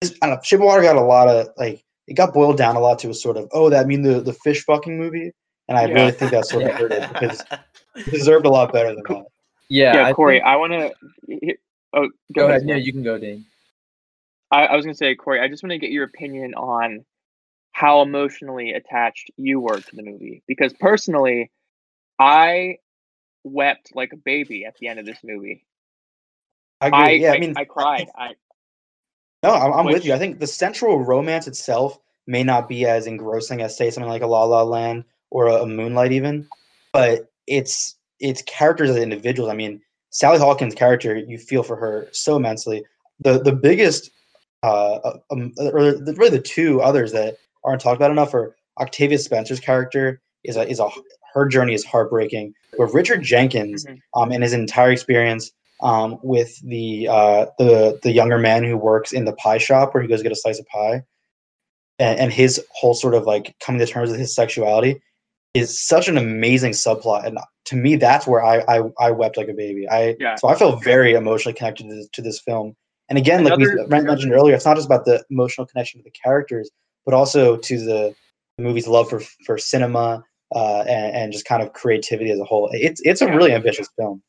this- I don't know, Shape of Water got a lot of like it got boiled down a lot to a sort of oh that mean the the fish fucking movie, and I
Yeah.
really think that sort of hurt it because it deserved a lot better than that.
yeah,
Yeah,
I
Corey,
think-
I want to. Oh,
go ahead.
Sam.
Yeah, you can go, Dane.
I, I was gonna say, Corey, I just want to get your opinion on how emotionally attached you were to the movie because personally, I wept like a baby at the end of this movie.
I agree.
I
yeah, I,
I,
mean,
I cried. I
No, I'm, I'm with you. I think the central romance itself may not be as engrossing as say something like a La La Land or a, a Moonlight, even, but it's it's characters as individuals. I mean, Sally Hawkins' character, you feel for her so immensely. The the biggest, uh, uh, um, or the, really the two others that aren't talked about enough are Octavia Spencer's character is a is a her journey is heartbreaking. But Richard Jenkins,
Mhm.
um, and his entire experience um, with the uh, the the younger man who works in the pie shop where he goes to get a slice of pie, and, and his whole sort of like coming to terms with his sexuality is such an amazing subplot. And to me, that's where I I, I wept like a baby. I
Yeah.
so I felt very emotionally connected to this, to this film. And again, like we
Another-
Brent mentioned earlier, it's not just about the emotional connection to the characters, but also to the, the movie's love for for cinema uh, and, and just kind of creativity as a whole. It's it's a really ambitious film.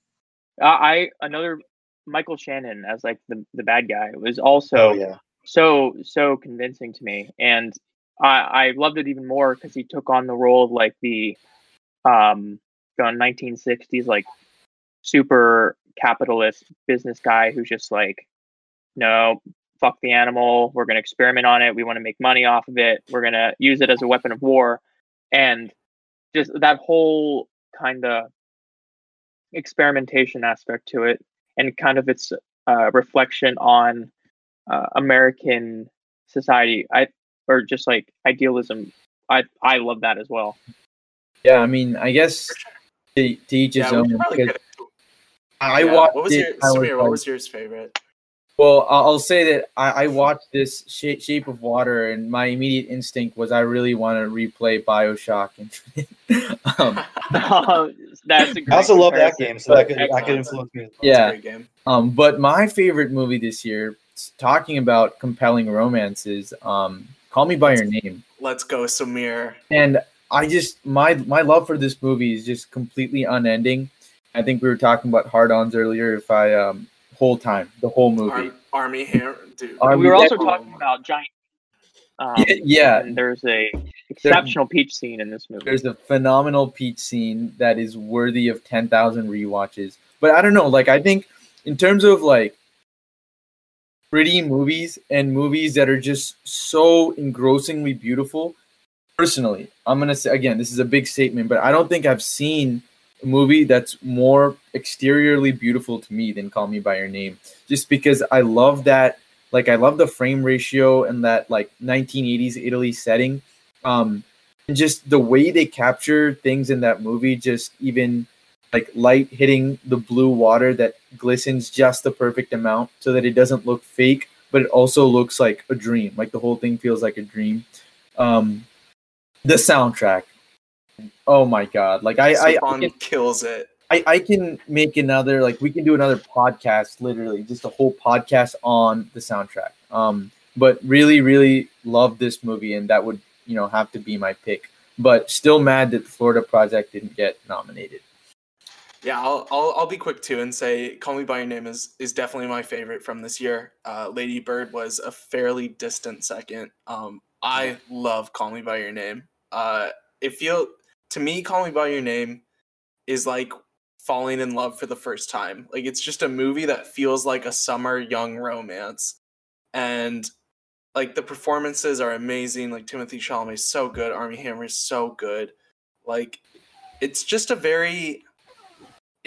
I I- another Michael Shannon as like the the bad guy was also
Oh yeah.
so so convincing to me and i i loved it even more because he took on the role of like the um the 1960s like super capitalist business guy who's just like no fuck the animal. We're going to experiment on it. We want to make money off of it. We're going to use it as a weapon of war. And just that whole kind of experimentation aspect to it and kind of its uh, reflection on uh, American society. I or just like idealism. I I love that as well.
Yeah, I mean, I guess to, to each his
yeah,
own. because I
yeah,
watched
What was
it.
your
I was
Samir, what was yours favorite?
Well, I'll I'll say that I, I watched this Shape, Shape of Water, and my immediate instinct was I really want to replay Bioshock. And um,
That's a great
I also love that game, so that could that could influence me. Well.
Yeah. um, but my favorite movie this year, talking about compelling romances, um, Call Me by Your Name,
Let's go, Samir.
and I just my my love for this movie is just completely unending. I think we were talking about hard-ons earlier. If I um, whole time, the whole movie.
Arm, Armie Hammer, dude.
Army-
we were also talking about giant. Um,
Yeah, yeah.
there's a exceptional peach scene in this movie.
There's a phenomenal peach scene that is worthy of 10,000 rewatches. But I don't know, like I think in terms of like pretty movies and movies that are just so engrossingly beautiful, personally, I'm to say again, this is a big statement, but I don't think I've seen a movie that's more exteriorly beautiful to me than Call Me by Your Name just because I love that like I love the frame ratio and that like 1980s Italy setting. Um and just the way they capture things in that movie just even like light hitting the blue water that glistens just the perfect amount so that it doesn't look fake but it also looks like a dream. Like the whole thing feels like a dream. Um the soundtrack. Oh my god. Like i i, I can,
kills it.
I, I can make another like we can do another podcast literally just a whole podcast on the soundtrack. Um but really really love this movie and that would you know have to be my pick. But still mad that the florida project didn't get nominated
Yeah, I'll, I'll I'll be quick too and say "Call Me by Your Name" is is definitely my favorite from this year. Uh, Lady Bird was a fairly distant second. Um, I love "Call Me by Your Name." Uh, it feel to me, "Call Me by Your Name" is like falling in love for the first time. Like it's just a movie that feels like a summer young romance, and like the performances are amazing. Like Timothée Chalamet is so good. Armie Hammer is so good. Like it's just a very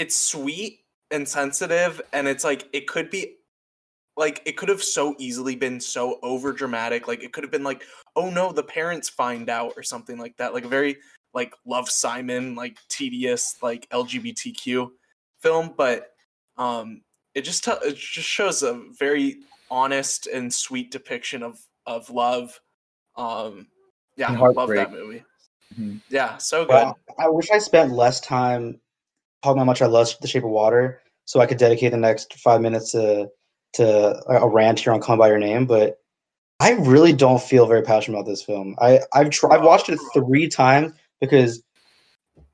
it's sweet and sensitive and it's like it could be like it could have so easily been so over dramatic like it could have been like oh no the parents find out or something like that like a very like love simon like tedious like lgbtq film but um it just t- it just shows a very honest and sweet depiction of of love. Um yeah i love that movie.
Mhm.
yeah so good.
Well, I wish I spent less time about how much I love The Shape of Water, so I could dedicate the next five minutes to to a rant here on Call Me by Your Name. But I really don't feel very passionate about this film. I I've tried, I've watched it three times because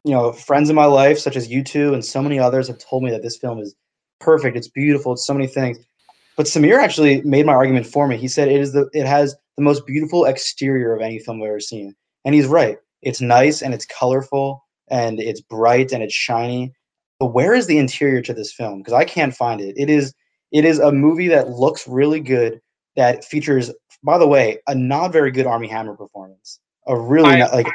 you know friends in my life, such as you two and so many others, have told me that this film is perfect. It's beautiful. It's so many things. But Samir actually made my argument for me. He said it is the it has the most beautiful exterior of any film I've ever seen, and he's right. It's nice and it's colorful and it's bright and it's shiny. But where is the interior to this film? Because I can't find it. It is it is a movie that looks really good that features, by the way, a not very good Armie Hammer performance. A really
I-
not, like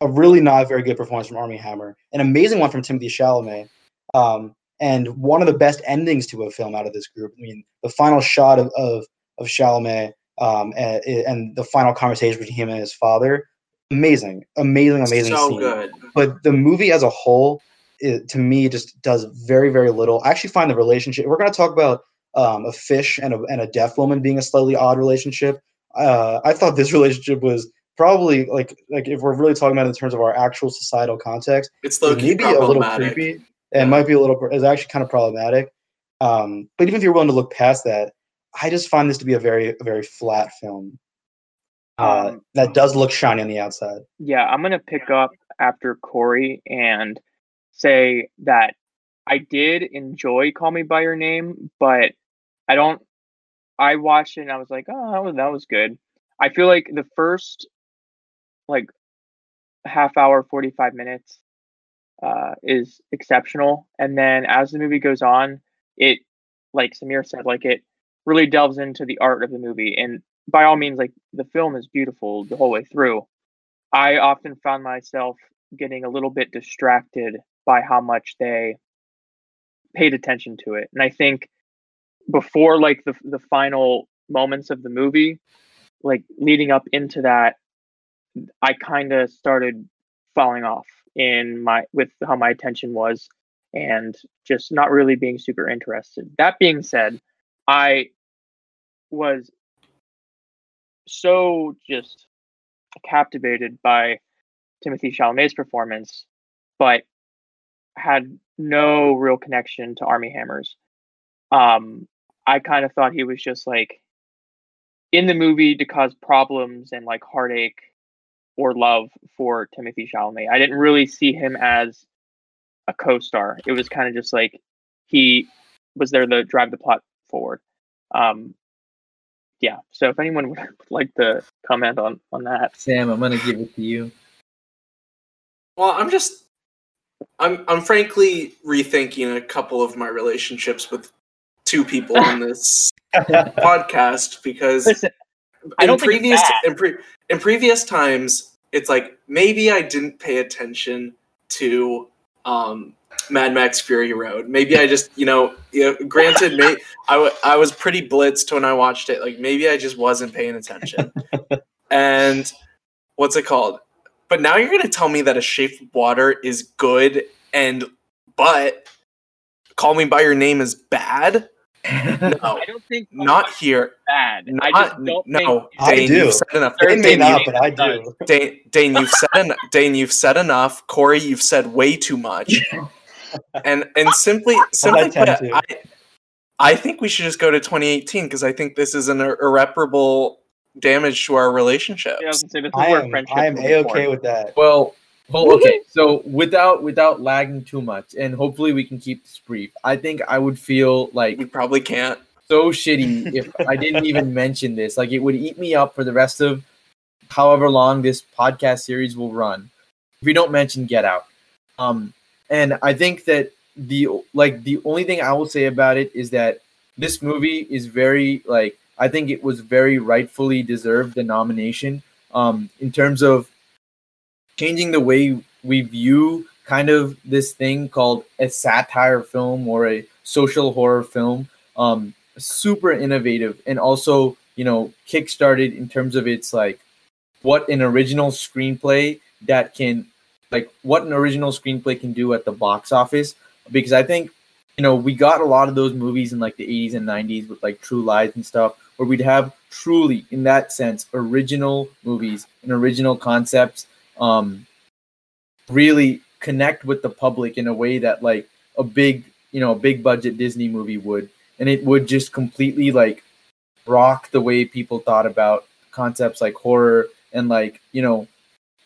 a really not very good performance from Armie Hammer. An amazing one from Timothée Chalamet. Um, and one of the best endings to a film out of this group. I mean, the final shot of of, of Chalamet um, and, and the final conversation between him and his father. Amazing, amazing, amazing
so
scene.
good.
But the movie as a whole it, to me just does very very little. I actually find the relationship we're going to talk about um, a fish and a, and a deaf woman being a slightly odd relationship. Uh, i thought this relationship was probably like like if we're really talking about it in terms of our actual societal context
it's
it
low
a little creepy. And might be a little is actually kind of problematic. Um, but even if you're willing to look past that i just find this to be a very a very flat film uh,
Um,
that does look shiny on the outside
Yeah, I'm gonna pick up after Corey and say that I did enjoy Call Me by Your Name, but I don't. I watched it and I was like, oh, that was that was good. I feel like the first like half hour, forty five minutes uh, is exceptional, and then as the movie goes on, it like Samir said, like it really delves into the art of the movie, and by all means, like the film is beautiful the whole way through. I often found myself getting a little bit distracted by how much they paid attention to it. And I think before like the the final moments of the movie, like leading up into that, I kind of started falling off in my with how my attention was and just not really being super interested. That being said, I was so just captivated by Timothée Chalamet's performance, but had no real connection to Armie Hammer's. Um, I kind of thought he was just like in the movie to cause problems and like heartache or love for Timothy Chalamet. I didn't really see him as a co-star. It was kind of just like he was there to drive the plot forward. Um, yeah. So if anyone would like to comment on on that,
Sam, I'm gonna give it to you.
Well, I'm just I'm I'm frankly rethinking a couple of my relationships with two people on this podcast because
listen, I
in
don't
previous in, pre- in previous times it's like maybe I didn't pay attention to um Mad Max Fury Road. Maybe I just, you know, you know granted, may, I, w- I was pretty blitzed when I watched it. Like maybe I just wasn't paying attention. and what's it called? But now you're gonna tell me that A Shape of Water is good, and but Call Me by Your Name is bad? No,
I don't think
not here.
bad.
Not,
I just don't
no,
think
I do.
you've said enough.
They may
Dane,
not,
you-
but I do.
Dane, Dane, you've said en- Dane, you've said enough. Corey, you've said way too much. And and simply simply put. I, I think we should just go to 2018 because I think this is an irreparable damage to our relationship.
Yeah, I was gonna say this is
I
where
am I am a okay with that.
Well, Well, okay. So without without lagging too much, and hopefully we can keep this brief. I think I would feel like
We probably can't.
so shitty if I didn't even mention this. Like it would eat me up for the rest of however long this podcast series will run if we don't mention Get Out. Um, and I think that the like the only thing I will say about it is that this movie is very like I think it was very rightfully deserved the nomination. Um, in terms of changing the way we view kind of this thing called a satire film or a social horror film. Um, super innovative and also you know kickstarted in terms of its like what an original screenplay that can like what an original screenplay can do at the box office. Because i think you know we got a lot of those movies in like the 80s and 90s with like true lies and stuff where we'd have truly in that sense original movies and original concepts um really connect with the public in a way that like a big you know a big budget disney movie would. And it would just completely like rock the way people thought about concepts like horror and like you know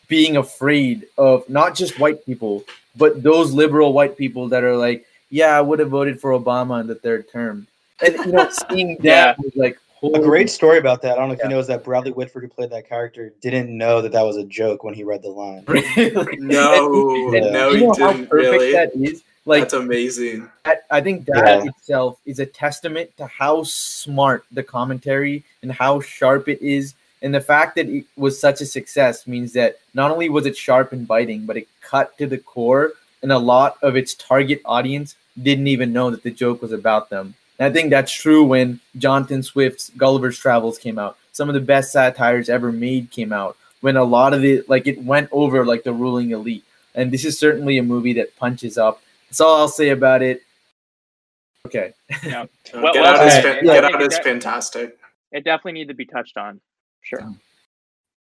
being afraid of not just white people but those liberal white people that are like yeah i would have voted for obama in the third term and you know seeing that
Yeah.
was like
A great story about that. I don't know if
Yeah.
you know is that Bradley Whitford, who played that character, didn't know that that was a joke when he read the line.
really
No,
and
no,
you
he
know how
didn't
perfect
really.
that is like
That's amazing.
that, I think that
Yeah.
itself is a testament to how smart the commentary and how sharp it is. And the fact that it was such a success means that not only was it sharp and biting, but it cut to the core, and a lot of its target audience didn't even know that the joke was about them. And I think that's true when Jonathan Swift's Gulliver's Travels came out. Some of the best satires ever made came out when a lot of it, like it went over like the ruling elite. And this is certainly a movie that punches up. That's all I'll say about it. Okay.
Yeah. Well-
Get
well,
Out is,
okay.
fan-
Yeah,
Get Out is
that-
fantastic.
It definitely needs to be touched on. Sure.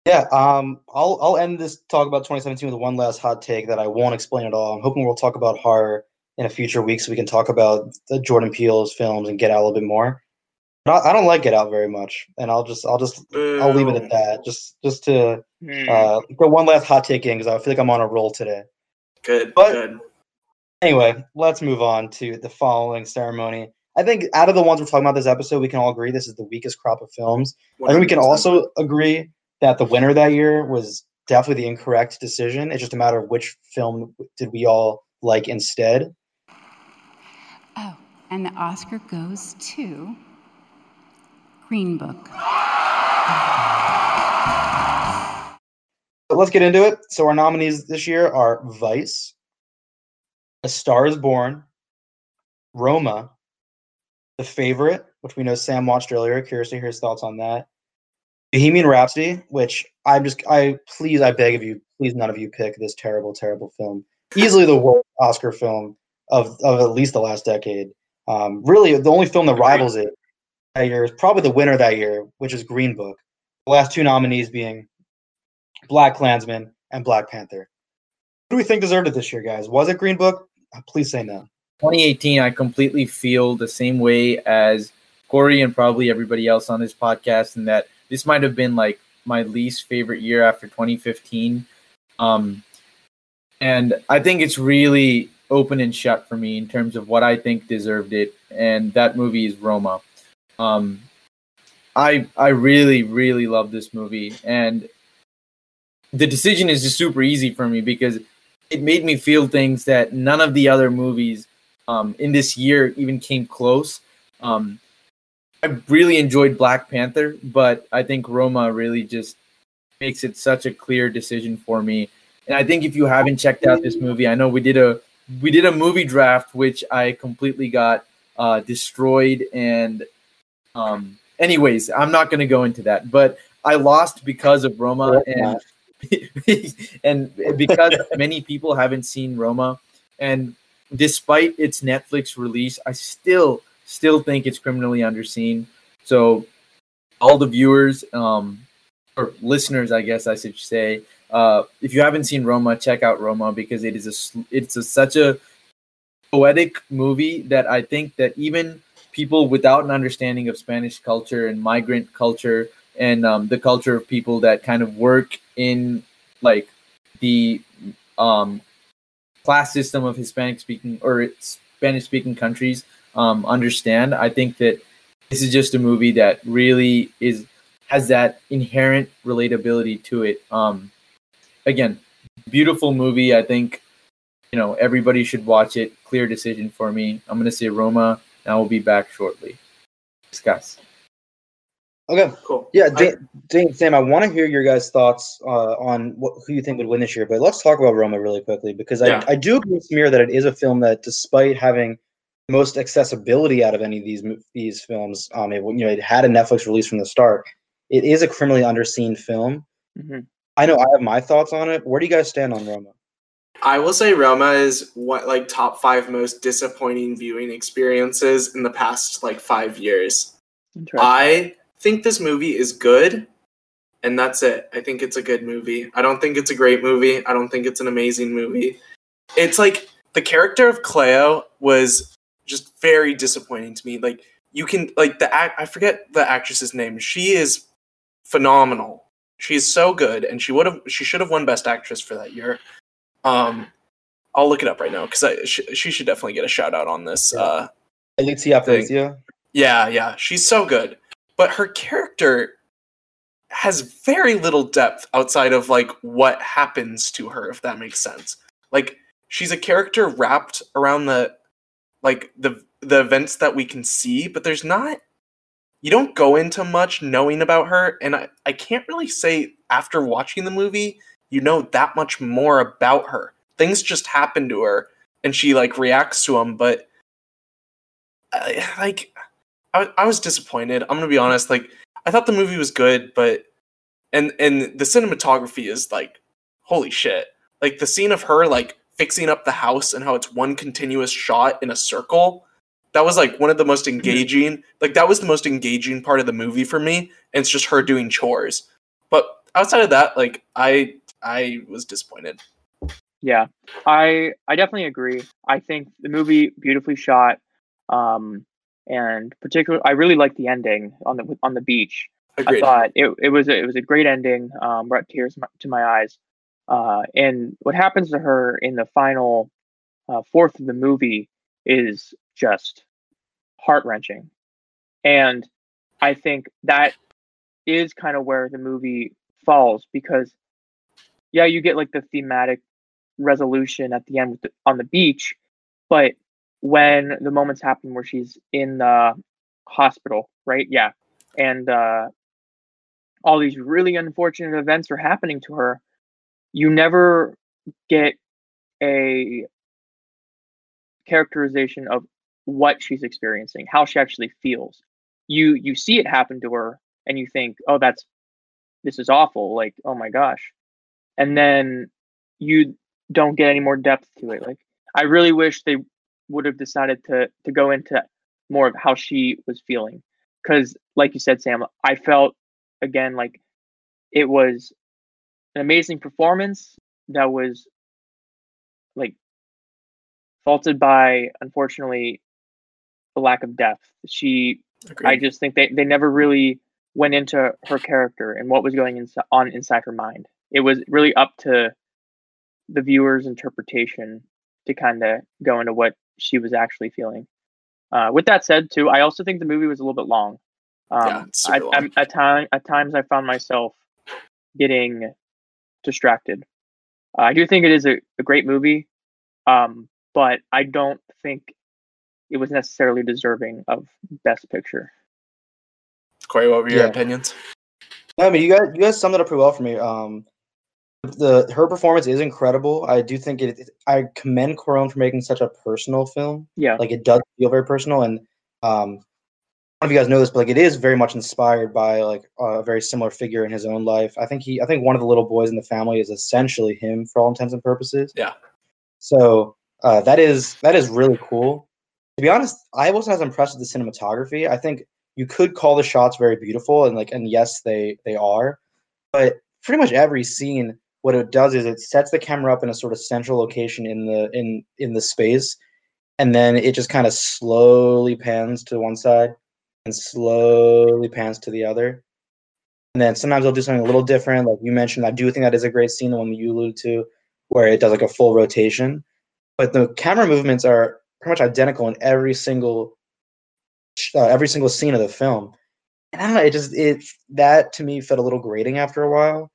Yeah, um, I'll I'll end this talk about 2017 with one last hot take that I won't explain at all. I'm hoping we'll talk about horror in a future week so we can talk about the Jordan Peele's films and Get Out a little bit more. But I, I don't like Get Out very much, and I'll just I'll just I'll leave it at that. Just just to
Hmm.
uh, go one last hot take in because I feel like I'm on a roll today.
Good,
but-
good.
Anyway, let's move on to the following ceremony. I think out of the ones we're talking about this episode, we can all agree this is the weakest crop of films. I think we can also agree that the winner that year was definitely the incorrect decision. It's just a matter of which film did we all like instead.
Oh, and the Oscar goes to Green Book.
But let's get into it. So our nominees this year are Vice, A Star Is Born, Roma, The Favorite, which we know Sam watched earlier. Curious to hear his thoughts on that. Bohemian Rhapsody, which I'm just I please I beg of you, please none of you pick this terrible, terrible film. Easily the worst Oscar film of of at least the last decade. Um, really, the only film that rivals it that year is probably the winner that year, which is Green Book. The last two nominees being BlacKkKlansman and Black Panther. Who do we think deserved it this year, guys? Was it Green Book? Uh, Please say no.
2018, I completely feel the same way as Corey and probably everybody else on this podcast, and that this might have been like my least favorite year after 2015. Um, and I think it's really open and shut for me in terms of what I think deserved it, and that movie is Roma. Um, I I really really love this movie, and the decision is just super easy for me because it made me feel things that none of the other movies um, in this year even came close. Um, I really enjoyed Black Panther, but I think Roma really just makes it such a clear decision for me. And I think if you haven't checked out this movie, I know we did a we did a movie draft which I completely got uh, destroyed. And um, anyways, I'm not going to go into that, but I lost because of Roma and and because many people haven't seen Roma, and despite its Netflix release, I still still think it's criminally underseen. So, all the viewers um, or listeners, I guess I should say, uh, if you haven't seen Roma, check out Roma because it is a it's a, such a poetic movie that I think that even people without an understanding of Spanish culture and migrant culture and um, the culture of people that kind of work in like the um, class system of Hispanic speaking or Spanish speaking countries um, understand. I think that this is just a movie that really is has that inherent relatability to it. Um, again, beautiful movie. I think you know everybody should watch it. Clear decision for me. I'm gonna say Roma, and I will be back shortly. Discuss.
Okay.
Cool.
Yeah,
I-
Dan, Dan, Sam, I want to hear your guys' thoughts uh, on what, who you think would win this year. But let's talk about Roma really quickly because
Yeah.
I, I do agree with Samir that it is a film that, despite having most accessibility out of any of these these films, um, it, you know, it had a Netflix release from the start. It is a criminally underseen film.
Mhm.
I know I have my thoughts on it. Where do you guys stand on Roma?
I will say Roma is what like top five most disappointing viewing experiences in the past like five years. I think this movie is good, and that's it. I think it's a good movie. I don't think it's a great movie. I don't think it's an amazing movie. It's like the character of Cleo was just very disappointing to me. Like you can like the act I forget the actress's name. She is phenomenal. She is so good, and she would have she should have won Best Actress for that year. Um, I'll look it up right now because I she, she should definitely get a shout out on this.
Yeah.
Uh. Yeah, yeah, she's so good. But her character has very little depth outside of like what happens to her, if that makes sense. Like she's a character wrapped around the like the the events that we can see, but there's not you don't go into much knowing about her, and I, I can't really say after watching the movie you know that much more about her. Things just happen to her and she like reacts to them, but I, like I, I was disappointed. I'm gonna be honest. Like I thought the movie was good, but and and the cinematography is like holy shit. Like the scene of her like fixing up the house and how it's one continuous shot in a circle. That was like one of the most engaging. Like that was the most engaging part of the movie for me. And it's just her doing chores. But outside of that, like I I was disappointed.
Yeah, I I definitely agree. I think the movie beautifully shot, um, and particularly I really liked the ending on the on the beach.
Agreed.
I thought it, it was a, it was a great ending. Um, brought tears to my eyes. Uh, and what happens to her in the final uh, fourth of the movie is just heart wrenching, and I think that is kind of where the movie falls because yeah, you get like the thematic resolution at the end with the, on the beach, but when the moments happen where she's in the hospital, right? Yeah, and uh, all these really unfortunate events are happening to her. You never get a characterization of what she's experiencing, how she actually feels. You you see it happen to her, and you think, "Oh, that's this is awful." Like, "Oh my gosh," and then you don't get any more depth to it. Like, I really wish they would have decided to to go into more of how she was feeling, because, like you said, Sam, I felt again like it was an amazing performance that was like faulted by unfortunately the lack of depth. She
Agreed.
I just think they, they never really went into her character and what was going insi- on inside her mind. It was really up to the viewer's interpretation to kind of go into what she was actually feeling. Uh, with that said, too, I also think the movie was a little bit long. Um,
Yeah, it's super
I,
long.
I'm- at time at times I found myself getting distracted. Uh, I do think it is a, a great movie, um, but I don't think it was necessarily deserving of Best Picture.
Corey, what were your
Yeah.
opinions?
No, I mean, you guys, you guys summed it up pretty well for me. Um, the her performance is incredible. I do think it. I commend Cuarón for making such a personal film.
Yeah,
Like it does feel very personal, and um, I don't know if you guys know this, but like it is very much inspired by like a very similar figure in his own life. I think he, I think one of the little boys in the family is essentially him for all intents and purposes.
Yeah.
So uh, that is that is really cool. To be honest, I wasn't as impressed with the cinematography. I think you could call the shots very beautiful, and like, and yes, they they are. But pretty much every scene, what it does is it sets the camera up in a sort of central location in the in in the space, and then it just kind of slowly pans to one side and slowly pans to the other. And then sometimes they'll do something a little different. Like you mentioned, I do think that is a great scene, the one that you alluded to, where it does like a full rotation. But the camera movements are pretty much identical in every single uh, every single scene of the film. And I don't know, it just it that to me felt a little grating after a while.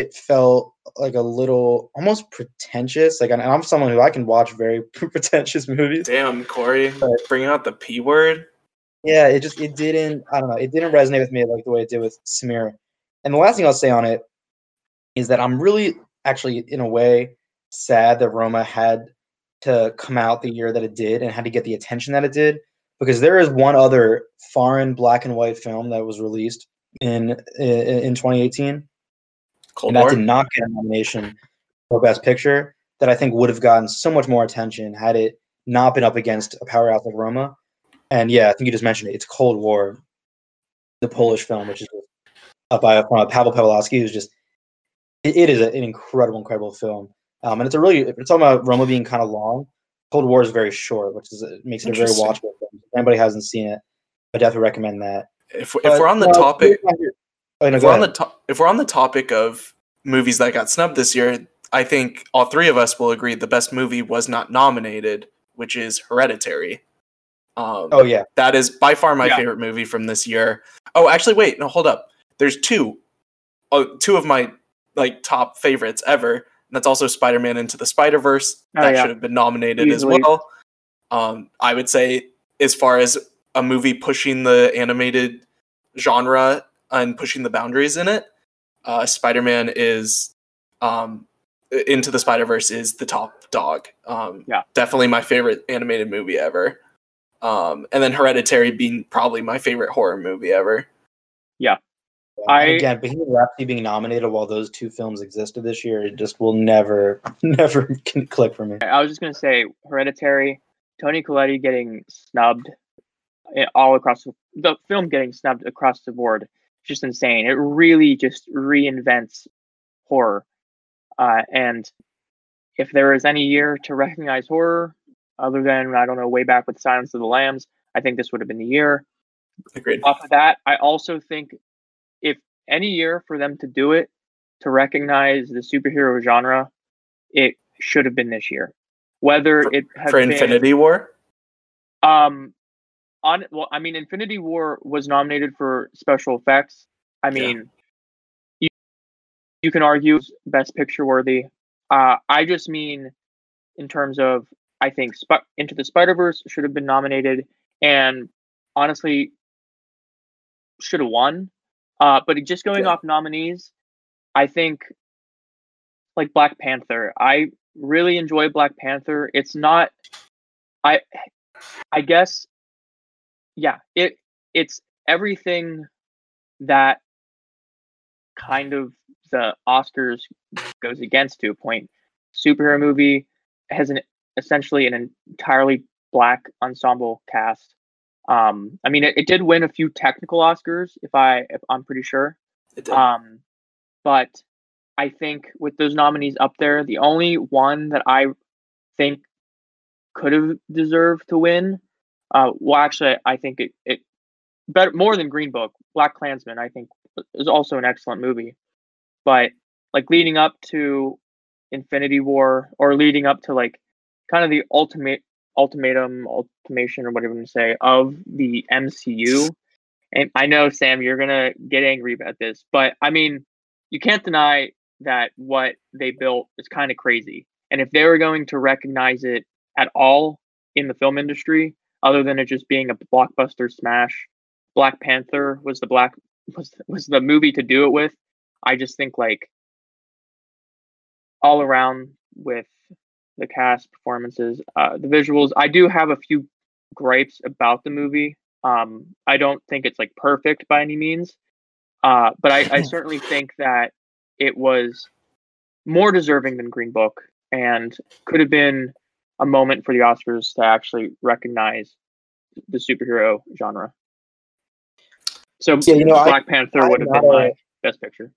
It felt like a little almost pretentious. Like, and I'm someone who I can watch very pretentious movies.
Damn, Corey,
But-
bringing out the p word.
Yeah, it just it didn't. I don't know. It didn't resonate with me like the way it did with Samir. And the last thing I'll say on it is that I'm really actually in a way sad that Roma had to come out the year that it did and had to get the attention that it did because there is one other foreign black and white film that was released in in, in 2018
Cold
and that did not get a nomination for Best Picture that I think would have gotten so much more attention had it not been up against a powerhouse like Roma. And yeah, I think you just mentioned it. It's Cold War, the Polish film, which is uh, by uh, Pavel Pawlowski, who's just it, it is a, an incredible, incredible film. Um, and it's a really if you're talking about Roma being kind of long, Cold War is very short, which is it makes it a very watchable film. If anybody hasn't seen it, I definitely recommend that.
If, if
But,
we're on the
well,
topic,
Oh, no,
if we're on the
ahead.
To- if we're on the topic of movies that got snubbed this year, I think all three of us will agree the best movie was not nominated, which is Hereditary. Um,
oh yeah,
that is by far my
Yeah.
favorite movie from this year. Oh, actually, wait, no, hold up. There's two, oh, two of my like top favorites ever. And that's also Spider-Man Into the Spider-Verse.
Oh,
that
yeah.
should have been nominated
Easily.
as well. Um, I would say, as far as a movie pushing the animated genre and pushing the boundaries in it, uh, Spider-Man is um, Into the Spider-Verse is the top dog. Um,
Yeah.
definitely my favorite animated movie ever. Um, and then Hereditary being probably my favorite horror movie ever.
Yeah, I-
And again, Bohemian Rhapsody being nominated while those two films existed this year, it just will never, never click for me.
I was just gonna say Hereditary, Toni Collette getting snubbed eh, all across the, the film getting snubbed across the board. Just insane. It really just reinvents horror. Uh, and if there is any year to recognize horror, other than I don't know, way back with Silence of the Lambs, I think this would have been the year.
Agreed.
Off of that, I also think if any year for them to do it to recognize the superhero genre, it should have been this year. Whether it had
For
been,
Infinity War,
um, on well, I mean, Infinity War was nominated for special effects. I
Yeah.
mean, you you can argue it's best picture worthy. Uh, I just mean in terms of I think Sp- Into the Spider Verse should have been nominated, and honestly, should have won. Uh, but just going
Yeah.
off nominees, I think like Black Panther. I really enjoy Black Panther. It's not I I guess yeah, it it's everything that kind of the Oscars goes against to a point. Superhero movie has an essentially an entirely black ensemble cast. Um, I mean, it, it did win a few technical Oscars, if I if I'm pretty sure.
it did.
Um, but I think with those nominees up there, the only one that I think could have deserved to win, uh, well, actually, I think it, it better more than Green Book. BlacKkKlansman, I think, is also an excellent movie. But like leading up to Infinity War, or leading up to like kind of the ultimate ultimatum, ultimation, or whatever you say of the MCU. And I know Sam, you're gonna get angry about this, but I mean, you can't deny that what they built is kind of crazy. And if they were going to recognize it at all in the film industry, other than it just being a blockbuster smash, Black Panther was the black was was the movie to do it with. I just think like all around with the cast performances, uh, the visuals. I do have a few gripes about the movie. Um, I don't think it's like perfect by any means, uh, but I, I certainly think that it was more deserving than Green Book and could have been a moment for the Oscars to actually recognize the superhero genre. So
Yeah, you know, I-
Black Panther
I'm
would have been
a-
my best picture.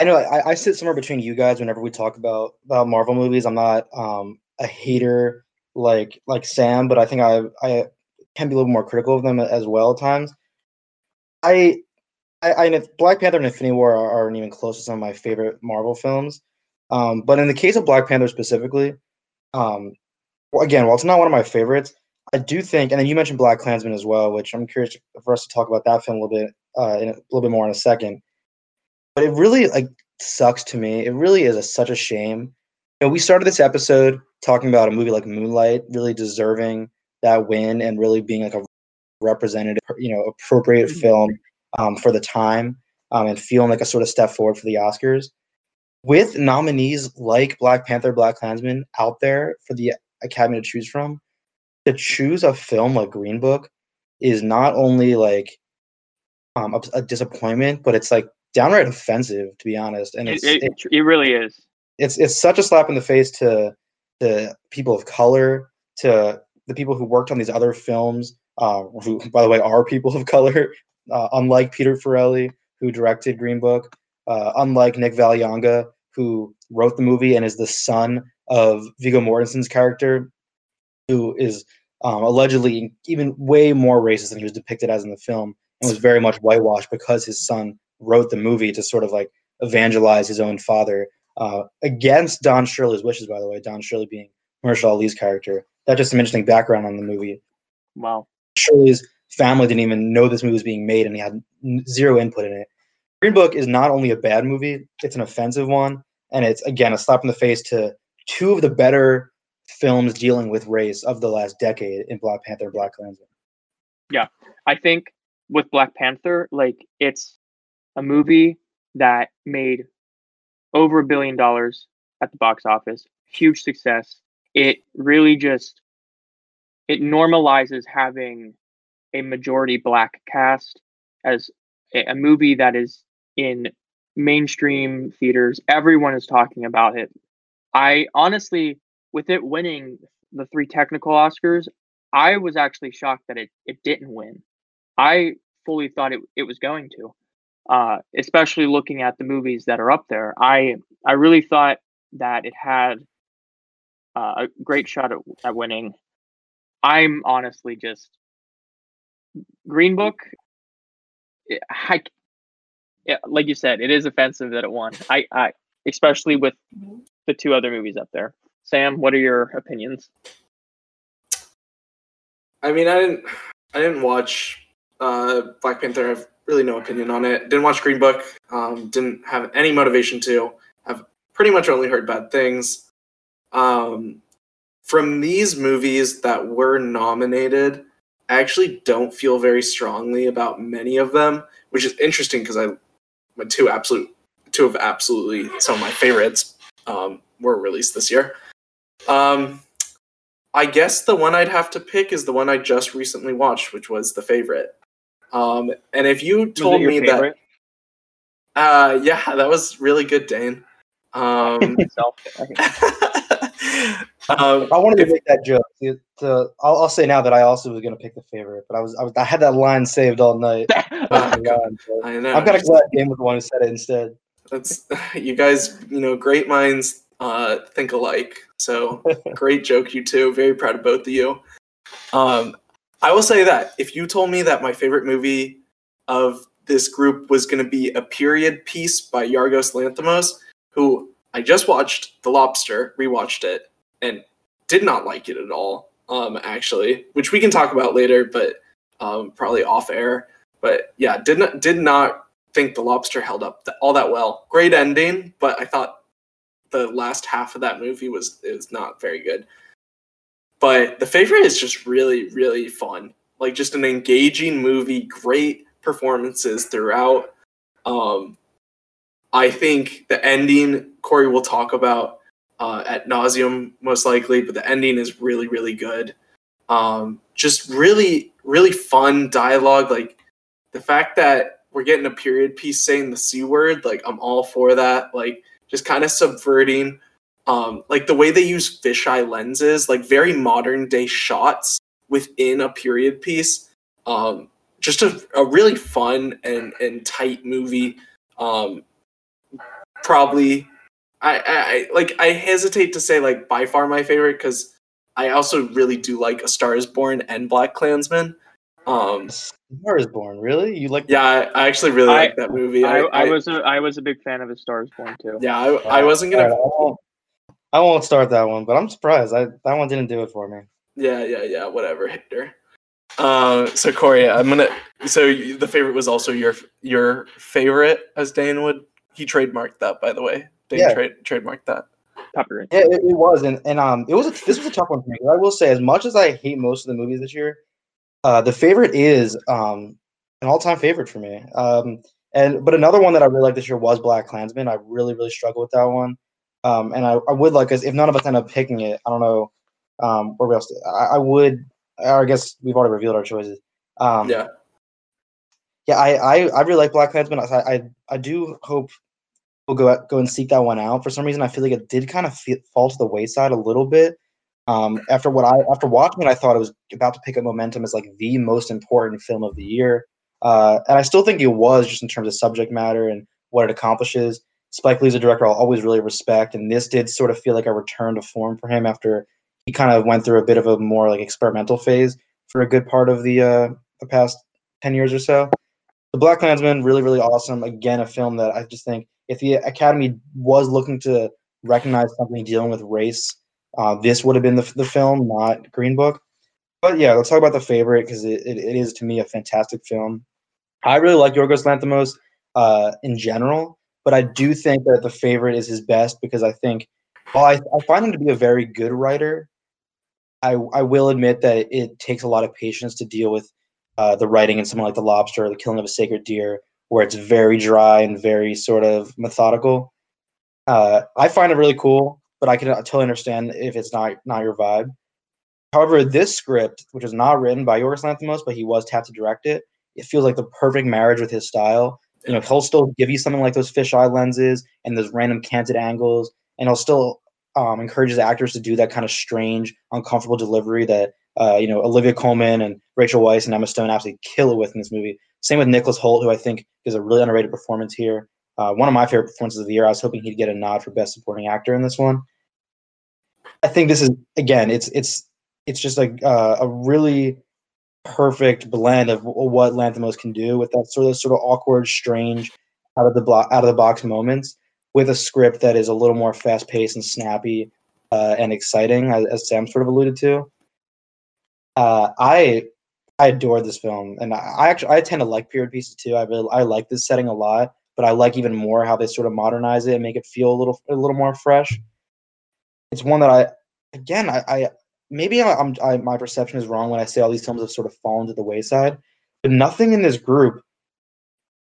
I know I, I sit somewhere between you guys whenever we talk about about Marvel movies. I'm not um, a hater like like Sam, but I think I I can be a little more critical of them as well at times. I I, I Black Panther and Infinity War are, aren't even close to some of my favorite Marvel films. Um, but in the case of Black Panther specifically, um, well, again, while it's not one of my favorites, I do think, and then you mentioned BlacKkKlansman as well, which I'm curious for us to talk about that film a little bit, uh, in a little bit more in a second. But it really like sucks to me. It really is a, such a shame. You know, we started this episode talking about a movie like Moonlight, really deserving that win and really being like a representative, you know, appropriate
Mm-hmm.
film um, for the time um, and feeling like a sort of step forward for the Oscars. With nominees like Black Panther, BlacKkKlansman out there for the Academy to choose from, to choose a film like Green Book is not only like um, a, a disappointment, but it's like downright offensive, to be honest. And
It,
it's
it,
it-
it really is.
it's it's such a slap in the face to the people of color, to the people who worked on these other films, uh, who, by the way, are people of color. Uh, unlike Peter Farrelly, who directed Green Book, uh, unlike Nick Vallelonga, who wrote the movie and is the son of Viggo Mortensen's character, who is um, allegedly even way more racist than he was depicted as in the film, and was very much whitewashed because his son wrote the movie to sort of like evangelize his own father uh, against Don Shirley's wishes. By the way, Don Shirley being Mahershala Ali's character. That's just some interesting background on the movie.
Wow.
Shirley's family didn't even know this movie was being made, and he had zero input in it. Green Book is not only a bad movie; it's an offensive one, and it's again a slap in the face to two of the better films dealing with race of the last decade in Black Panther and BlacKkKlansman. Yeah.
I think with Black Panther, like it's a movie that made over a billion dollars at the box office, huge success. It really just it normalizes having a majority black cast as a movie that is in mainstream theaters. Everyone is talking about it. I honestly, with it winning the three technical Oscars, I was actually shocked that it, it didn't win. I fully thought it, it was going to, uh, especially looking at the movies that are up there. I I really thought that it had uh, a great shot at, at winning. I'm honestly just Green Book. I, yeah, like you said, it is offensive that it won. I, I especially with the two other movies up there. Sam, what are your opinions?
I mean, I didn't, I didn't watch uh, Black Panther. I have really no opinion on it. Didn't watch Green Book. Um, didn't have any motivation to. I've pretty much only heard bad things. Um, from these movies that were nominated, I actually don't feel very strongly about many of them, which is interesting because I, two absolute, two of absolutely some of my favorites um, were released this year. Um, I guess the one I'd have to pick is the one I just recently watched, which was the favorite. Um, and if you told me
favorite?
that, uh, yeah, that was really good, Dane. Um,
Myself.
um,
I wanted to make that joke. See, to, I'll, I'll say now that I also was going to pick the favorite, but I was, I was I had that line saved all night.
uh, I know.
I'm kind of glad Dan was the one who said it instead.
That's you guys, you know, great minds uh, think alike. So great joke, you two. Very proud of both of you. Um, I will say that if you told me that my favorite movie of this group was going to be a period piece by Yorgos Lanthimos, who I just watched The Lobster, rewatched it, and did not like it at all. Um, actually, which we can talk about later, but um, probably off air. But yeah, did not did not think The Lobster held up all that well. Great ending, but I thought the last half of that movie was is not very good. But The Favorite is just really really fun. Like just an engaging movie, great performances throughout. Um I think the ending Corey will talk about uh, at nauseum most likely, but the ending is really really good. Um, just really really fun dialogue. Like the fact that we're getting a period piece saying the c word, like I'm all for that. Like just kind of subverting, um, like the way they use fisheye lenses, like very modern day shots within a period piece. Um, just a, a really fun and and tight movie. Um, probably I, I I- like I hesitate to say like by far my favorite because I also really do like A Star Is Born and BlacKkKlansman. Um,
Star is Born. Really? You like?
yeah, I, I actually really
I-
like that movie.
I, I was a I was a big fan of A Star Is Born too.
yeah, I, I wasn't gonna.
right, I, won't, I won't start that one, but I'm surprised. I that one didn't do it for me.
Yeah, yeah, yeah. Whatever, Hector. Uh, so Corey, I'm gonna. So the favorite was also your your favorite, as Dane would. He trademarked that, by the way. Dane
Yeah.
trade trademarked that.
Copyright.
Yeah, it, it was, and and um, it was a, this was a tough one for me. 'cause I will say, as much as I hate most of the movies this year, uh, the favorite is um an all-time favorite for me. Um, and but another one that I really like this year was BlacKkKlansman. I really really struggle with that one. Um, and I, I would like us if none of us end up picking it. I don't know um where else. I, I would. Or I guess we've already revealed our choices. Um,
Yeah.
yeah, I, I, I really like BlacKkKlansman. I, I I do hope we'll go out, go and seek that one out. For some reason, I feel like it did kind of fe fall to the wayside a little bit. Um, after what I after watching it, I thought it was about to pick up momentum as like the most important film of the year, uh, and I still think it was just in terms of subject matter and what it accomplishes. Spike Lee's a director I'll always really respect, and this did sort of feel like a return to form for him after he kind of went through a bit of a more like experimental phase for a good part of the uh, the past ten years or so. The BlacKkKlansman, really, really awesome. Again, a film that I just think if the Academy was looking to recognize something dealing with race, uh, this would have been the, the film, not Green Book. But yeah, let's talk about the favorite because it, it, it is to me a fantastic film. I really like Yorgos Lanthimos uh, in general, but I do think that the favorite is his best because I think while I, I find him to be a very good writer, I, I will admit that it takes a lot of patience to deal with uh, the writing in something like The Lobster or The Killing of a Sacred Deer, where it's very dry and very sort of methodical. Uh, I find it really cool, but I can totally understand if it's not not your vibe. However, this script, which is not written by Yorgos Lanthimos, but he was tapped to direct it, it feels like the perfect marriage with his style. You know, he'll still give you something like those fisheye lenses and those random canted angles, and he'll still um, encourage his actors to do that kind of strange, uncomfortable delivery that uh, you know Olivia Colman and Rachel Weisz and Emma Stone absolutely kill it with in this movie. Same with Nicholas Hoult, who I think is a really underrated performance here. Uh, one of my favorite performances of the year. I was hoping he'd get a nod for best supporting actor in this one. I think this is again, it's it's it's just a uh, a really perfect blend of what Lanthimos can do with that sort of sort of awkward, strange, out of the block, out of the box moments, with a script that is a little more fast paced and snappy uh, and exciting, as, as Sam sort of alluded to. Uh, I I adore this film, and I, I actually I tend to like period pieces too. I really I like this setting a lot, but I like even more how they sort of modernize it and make it feel a little a little more fresh. It's one that I again I, I maybe I, I'm I, my perception is wrong when I say all these films have sort of fallen to the wayside, but nothing in this group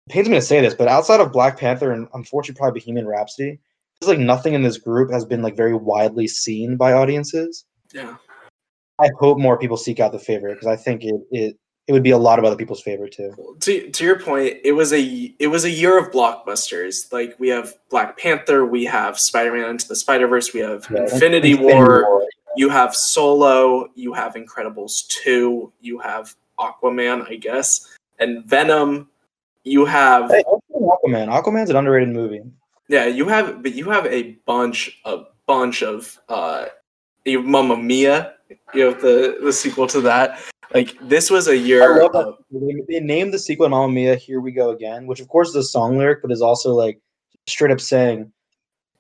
pains me to say this, but outside of Black Panther and unfortunately probably Bohemian Rhapsody, feels like nothing in this group has been like very widely seen by audiences.
Yeah.
I hope more people seek out the favorite because I think it, it it would be a lot of other people's favorite too.
To to your point, it was a it was a year of blockbusters. Like we have Black Panther, we have Spider-Man into the Spider-Verse, we have
Yeah,
Infinity,
Infinity
War,
War.
you have Solo, you have Incredibles 2, you have Aquaman, I guess, and Venom. You have
Hey, Aquaman. Aquaman's an underrated movie.
yeah, you have but you have a bunch a bunch of uh you have Mamma Mia, you have the the sequel to that. Like this was a year
I love that.
of
They, named the sequel Mamma Mia, Here We Go Again, which of course is a song lyric, but is also like straight up saying,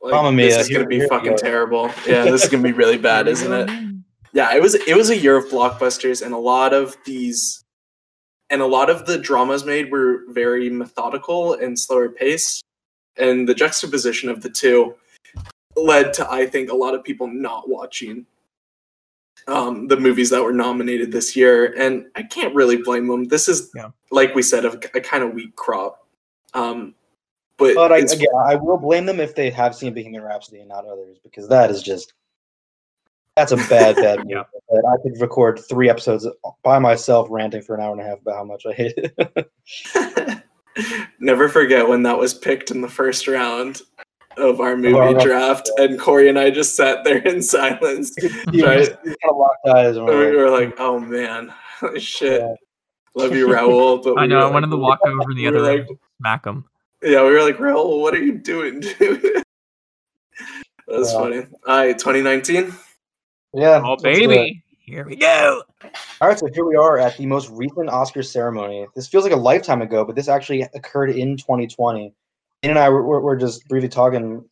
like,
Mamma
this
Mia,
is gonna be
here
fucking terrible. Yeah, this is gonna be really bad, isn't it? Yeah, it was it was a year of blockbusters and a lot of these and a lot of the dramas made were very methodical and slower paced. And the juxtaposition of the two led to I think a lot of people not watching um, the movies that were nominated this year, and I can't really blame them. This is,
Yeah.
like we said, a, a kind of weak crop. Um, but
but I, again, I will blame them if they have seen Bohemian Rhapsody and not others, because that is just that's a bad, bad movie.
Yeah.
That I could record three episodes by myself ranting for an hour and a half about how much I hate it.
Never forget when that was picked in the first round of our movie
Well,
draft, and Corey and I just sat there in silence. Right.
kind of locked eyes. And
And we
we're
were
like,
like, "Oh man, shit,
Yeah.
love you, Raul." But
I
we
know.
were
I
like-
wanted to walk over in the
we
other
were
room,
like-
smack him.
Yeah, we were like, Raul, what are you doing, dude? that was
Yeah.
funny. All right, 2019.
yeah,
Oh
let's do it.
baby,
Here we go.
All right, so here we are at the most recent Oscar ceremony. This feels like a lifetime ago, but this actually occurred in 2020. And I were, were just briefly talking,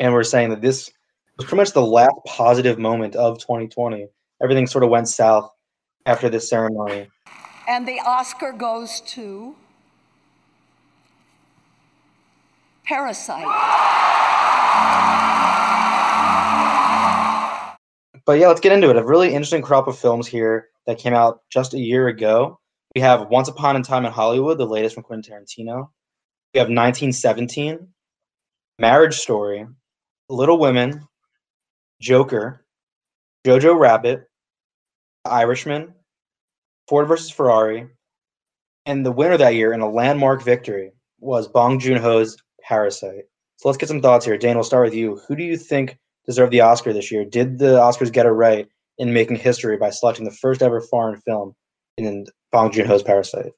and we're saying that this was pretty much the last positive moment of 2020. Everything sort of went south after this ceremony.
And the Oscar goes to Parasite.
But yeah, let's get into it. A really interesting crop of films here that came out just a year ago. We have Once Upon a Time in Hollywood, the latest from Quentin Tarantino. We have 1917, Marriage Story, Little Women, Joker, Jojo Rabbit, The Irishman, Ford versus Ferrari, and the winner that year in a landmark victory was Bong Joon Ho's Parasite. So let's get some thoughts here. Dane, we'll start with you. Who do you think deserved the Oscar this year? Did the Oscars get it right in making history by selecting the first ever foreign film in Bong Joon Ho's Parasite?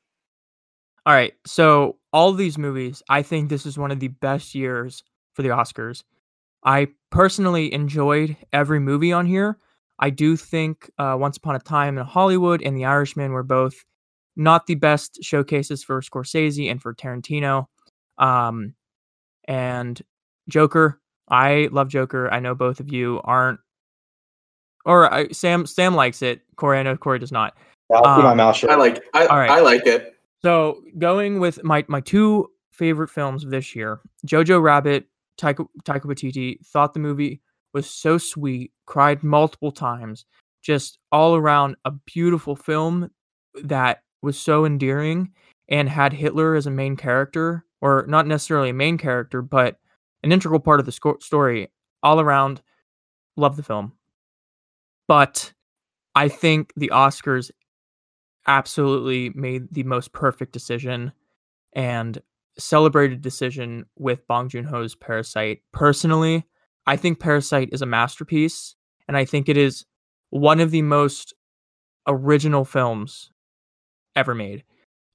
All right. So, all of these movies, I think this is one of the best years for the Oscars. I personally enjoyed every movie on here. I do think uh, Once Upon a Time in Hollywood and The Irishman were both not the best showcases for Scorsese and for Tarantino. Um, and Joker, I love Joker. I know both of you aren't, or I, Sam. Sam likes it. Corey, I know Corey does not.
I'll keep my mouth shut.
I like. I,
All right.
I like it.
So going with my my two favorite films this year, Jojo Rabbit, Taika, Taika Waititi, thought the movie was so sweet, cried multiple times, just all around a beautiful film that was so endearing and had Hitler as a main character, or not necessarily a main character, but an integral part of the sco- story. All around, love the film. But I think the Oscars absolutely made the most perfect decision and celebrated decision with Bong Joon Ho's Parasite. Personally, I think Parasite is a masterpiece, and I think it is one of the most original films ever made.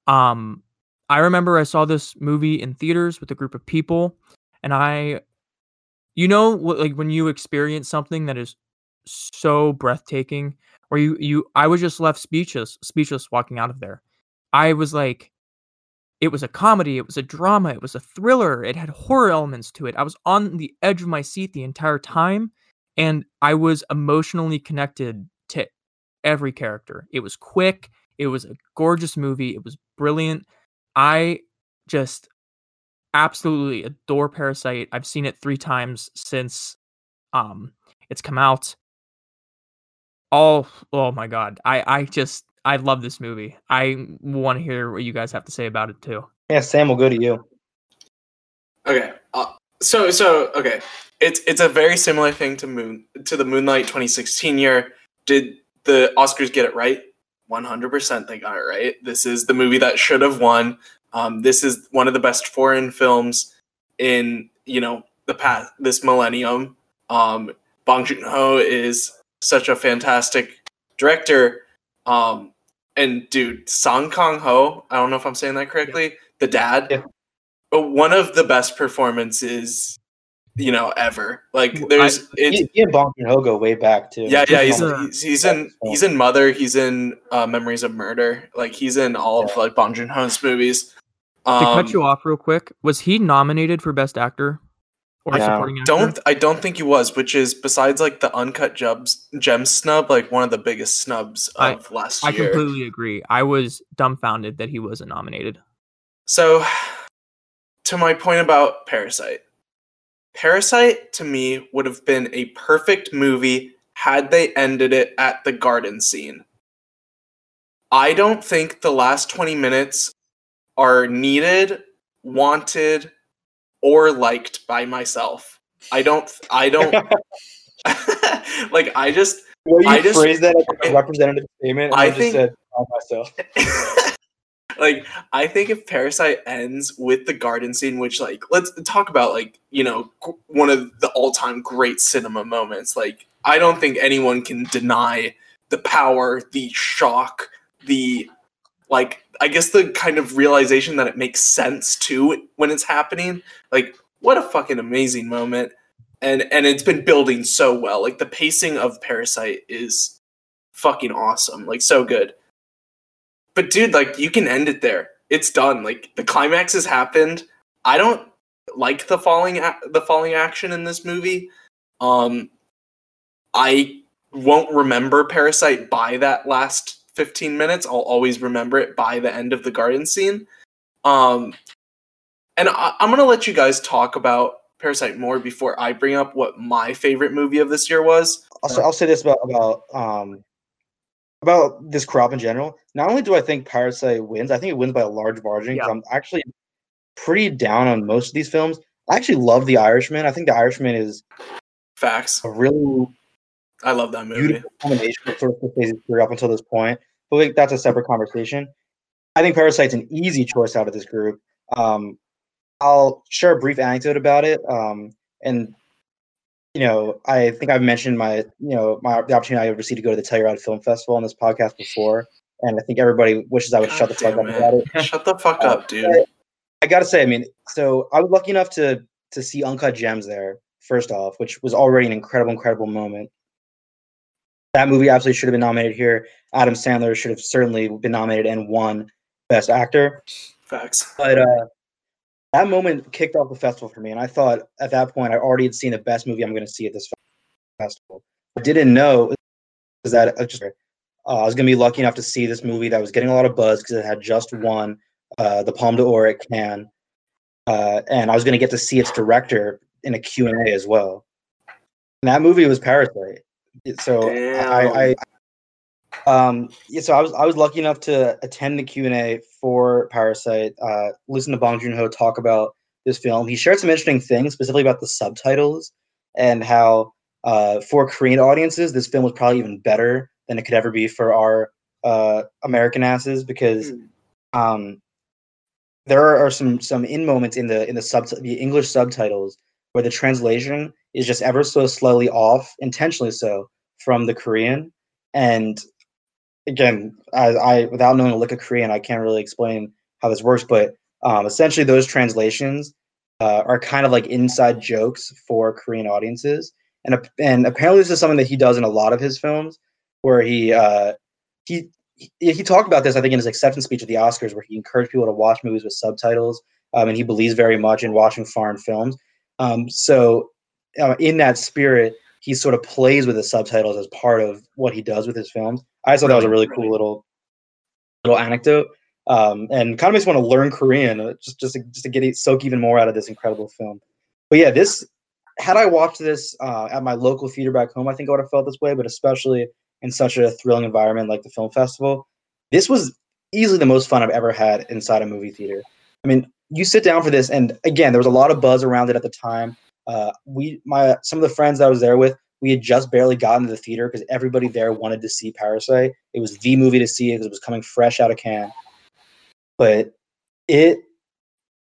Um, I remember I saw this movie in theaters with a group of people, and I, you know, like when you experience something that is so breathtaking, where you you I was just left speechless, speechless walking out of there. I was like, it was a comedy, it was a drama, it was a thriller, it had horror elements to it. I was on the edge of my seat the entire time, and I was emotionally connected to every character. It was quick, it was a gorgeous movie, it was brilliant. I just absolutely adore Parasite. I've seen it 3 times since um it's come out. Oh, oh my god. I I just I love this movie. I want to hear what you guys have to say about it too.
Yeah, Sam, we'll go to you.
Okay. Uh, so so okay. It's it's a very similar thing to Moon to the Moonlight 2016 year. Did the Oscars get it right? 100% they got it right. This is the movie that should have won. Um, this is one of the best foreign films in you know the past this millennium. Um, Bong Joon Ho is such a fantastic director. Um, and dude, Song Kang Ho, I don't know if I'm saying that correctly, the dad,
Yeah.
one of the best performances, you know, ever. Like there's, it's,
He, he and Bong Joon Ho go way back too.
yeah, yeah, he's, he's he's in he's in Mother, he's in uh, Memories of Murder, like he's in all of like Bong Joon Ho's movies.
to
Um,
cut you off real quick, was he nominated for Best Actor or
No.
supporting actor?
don't I don't think he was, which is besides like the uncut gems gem snub, like one of the biggest snubs
I-
of last
I
year.
I completely agree. I was dumbfounded that he wasn't nominated.
So, to my point about Parasite, Parasite to me would have been a perfect movie had they ended it at the garden scene. I don't think the last 20 minutes are needed, wanted, or liked by myself. I don't, I don't, like, I just,
Well, you
I just-
phrased that as a representative statement. And
I
I, just
think-
said by myself.
like I think if Parasite ends with the garden scene, which like let's talk about like you know one of the all-time great cinema moments. Like I don't think anyone can deny the power, the shock, the like I guess the kind of realization that it makes sense too when it's happening. Like what a fucking amazing moment. And and it's been building so well. Like the pacing of Parasite is fucking awesome, like so good. But dude, like you can end it there. It's done. Like the climax has happened. I don't like the falling a- the falling action in this movie. Um, I won't remember Parasite by that last 15 minutes. I'll always remember it by the end of the garden scene. Um, and I, I'm gonna let you guys talk about Parasite more before I bring up what my favorite movie of this year was.
I'll, I'll say this about about um about this crop in general. Not only do I think Parasite wins, I think it wins by a large margin. 'cause I'm actually pretty down on most of these films. I actually love The Irishman. I think The Irishman is
Facts.
a really
I love that movie.
beautiful combination of sort of Scorsese's career up until this point. But like, that's a separate conversation. I think Parasite's an easy choice out of this group. Um, I'll share a brief anecdote about it. Um, and you know, I think I've mentioned my, you know, my the opportunity I received to go to the Telluride Film Festival on this podcast before, and I think everybody wishes I would shut the fuck up about
it. Shut the fuck up, dude.
I gotta say, I mean, so I was lucky enough to to see Uncut Gems there. First off, which was already an incredible, incredible moment. That movie absolutely should have been nominated here. Adam Sandler should have certainly been nominated and won Best Actor.
Facts.
But uh, that moment kicked off the festival for me, and I thought at that point I already had seen the best movie I'm going to see at this festival. I didn't know is that I just uh, I was going to be lucky enough to see this movie that was getting a lot of buzz because it had just won uh, the Palme d'Or at Cannes, uh, and I was going to get to see its director in a Q and A as well. And that movie was Parasite. So I, I, um, yeah, so I was I was lucky enough to attend the Q and A for Parasite. Uh, listen to Bong Joon Ho talk about this film. He shared some interesting things, specifically about the subtitles and how uh, for Korean audiences, this film was probably even better than it could ever be for our uh, American asses because um, there are, are some some in moments in the in the sub the English subtitles where the translation is just ever so slowly off, intentionally so, from the Korean. And again, I, I without knowing a lick of Korean, I can't really explain how this works. But um, essentially, those translations uh, are kind of like inside jokes for Korean audiences. And and apparently, this is something that he does in a lot of his films, where he uh, he he, talked about this, I think, in his acceptance speech at the Oscars, where he encouraged people to watch movies with subtitles, um, and he believes very much in watching foreign films. Um, so, uh, in that spirit, he sort of plays with the subtitles as part of what he does with his films. I just thought that was a really cool little little anecdote, um, and kind of makes me want to learn Korean uh, just just to, just to get it, soak even more out of this incredible film. But yeah, this had I watched this uh, at my local theater back home, I think I would have felt this way. But especially in such a thrilling environment like the film festival, this was easily the most fun I've ever had inside a movie theater. I mean, you sit down for this, and again, there was a lot of buzz around it at the time. Uh, we, my, some of the friends that I was there with, we had just barely gotten to the theater because everybody there wanted to see Parasite. It was the movie to see because it was coming fresh out of Cannes. But it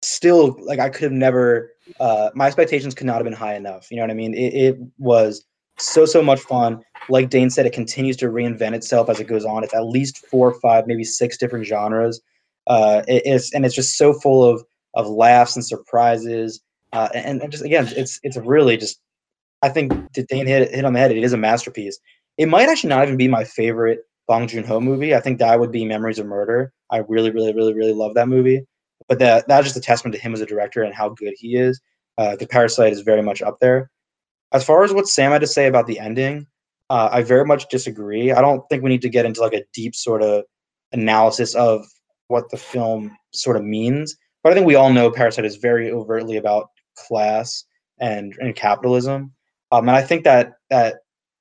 still, like, I could have never. Uh, my expectations could not have been high enough. You know what I mean? It, it was so so much fun. Like Dane said, it continues to reinvent itself as it goes on. It's at least four, or five, maybe six different genres. Uh, it- it's and it's just so full of of laughs and surprises. Uh, and, and just again, it's it's really just. I think Dane hit hit on the head. It is a masterpiece. It might actually not even be my favorite Bong Joon Ho movie. I think that would be Memories of Murder. I really, really, really, really love that movie. But that that's just a testament to him as a director and how good he is. Uh, the Parasite is very much up there. As far as what Sam had to say about the ending, uh, I very much disagree. I don't think we need to get into like a deep sort of analysis of what the film sort of means. But I think we all know Parasite is very overtly about class and, and capitalism. Um, and I think that that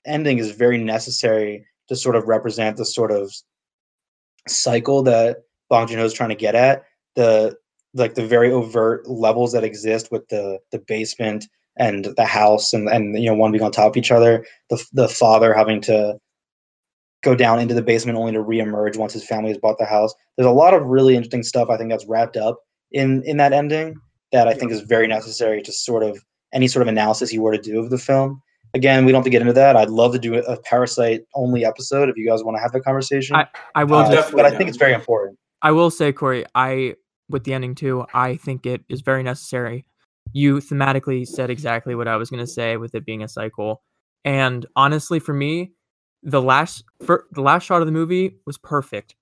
ending is very necessary to sort of represent the sort of cycle that Bong Joon Ho is trying to get at. The like the very overt levels that exist with the the basement and the house and and you know one being on top of each other. The the father having to go down into the basement only to reemerge once his family has bought the house. There's a lot of really interesting stuff I think that's wrapped up in in that ending that I think is very necessary to sort of any sort of analysis you were to do of the film. Again, we don't have to get into that. I'd love to do a Parasite only episode if you guys want to have that conversation.
I, I will
Uh,
just
but I think it's very important.
I will say, Corey, I with the ending too, I think it is very necessary. You thematically said exactly what I was gonna say with it being a cycle. And honestly, for me,
the last for the last shot of the movie was perfect.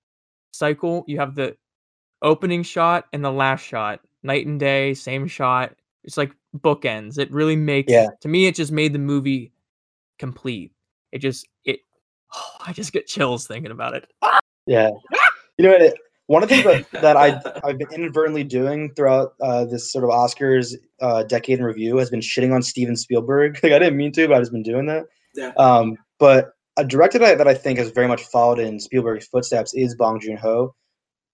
Cycle, you have the opening shot and the last shot, night and day, same shot. It's like bookends. It really makes
Yeah.
to me it just made the movie complete. It just it I just get chills thinking about it.
Yeah. You know, what, one of the things that, that I I've been inadvertently doing throughout uh, this sort of Oscars uh, decade in review has been shitting on Steven Spielberg. Like I didn't mean to, but I've just been doing that.
Yeah.
Um, but a director that, that I think has very much followed in Spielberg's footsteps is Bong Joon Ho.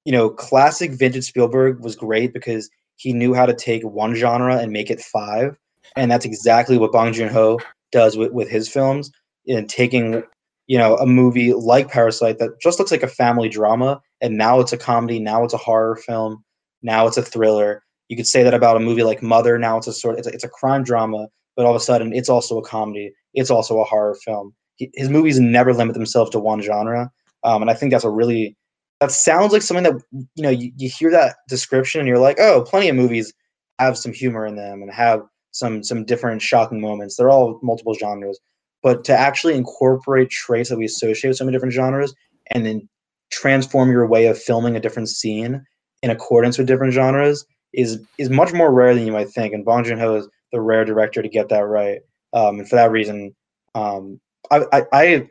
You know, classic vintage Spielberg was great because he knew how to take one genre and make it five, and that's exactly what Bong Joon Ho does with, with his films in taking you know a movie like Parasite that just looks like a family drama, and now it's a comedy, now it's a horror film, now it's a thriller. You could say that about a movie like Mother. Now it's a sort it's a, it's a crime drama, but all of a sudden it's also a comedy. It's also a horror film. He, his movies never limit themselves to one genre, um, and I think that's a really that sounds like something that you know you, you hear that description and you're like, oh, plenty of movies have some humor in them and have some some different shocking moments. They're all multiple genres, but to actually incorporate traits that we associate with so many different genres and then transform your way of filming a different scene in accordance with different genres is is much more rare than you might think. And Bong Joon Ho is the rare director to get that right. Um, and for that reason, um, I, I, I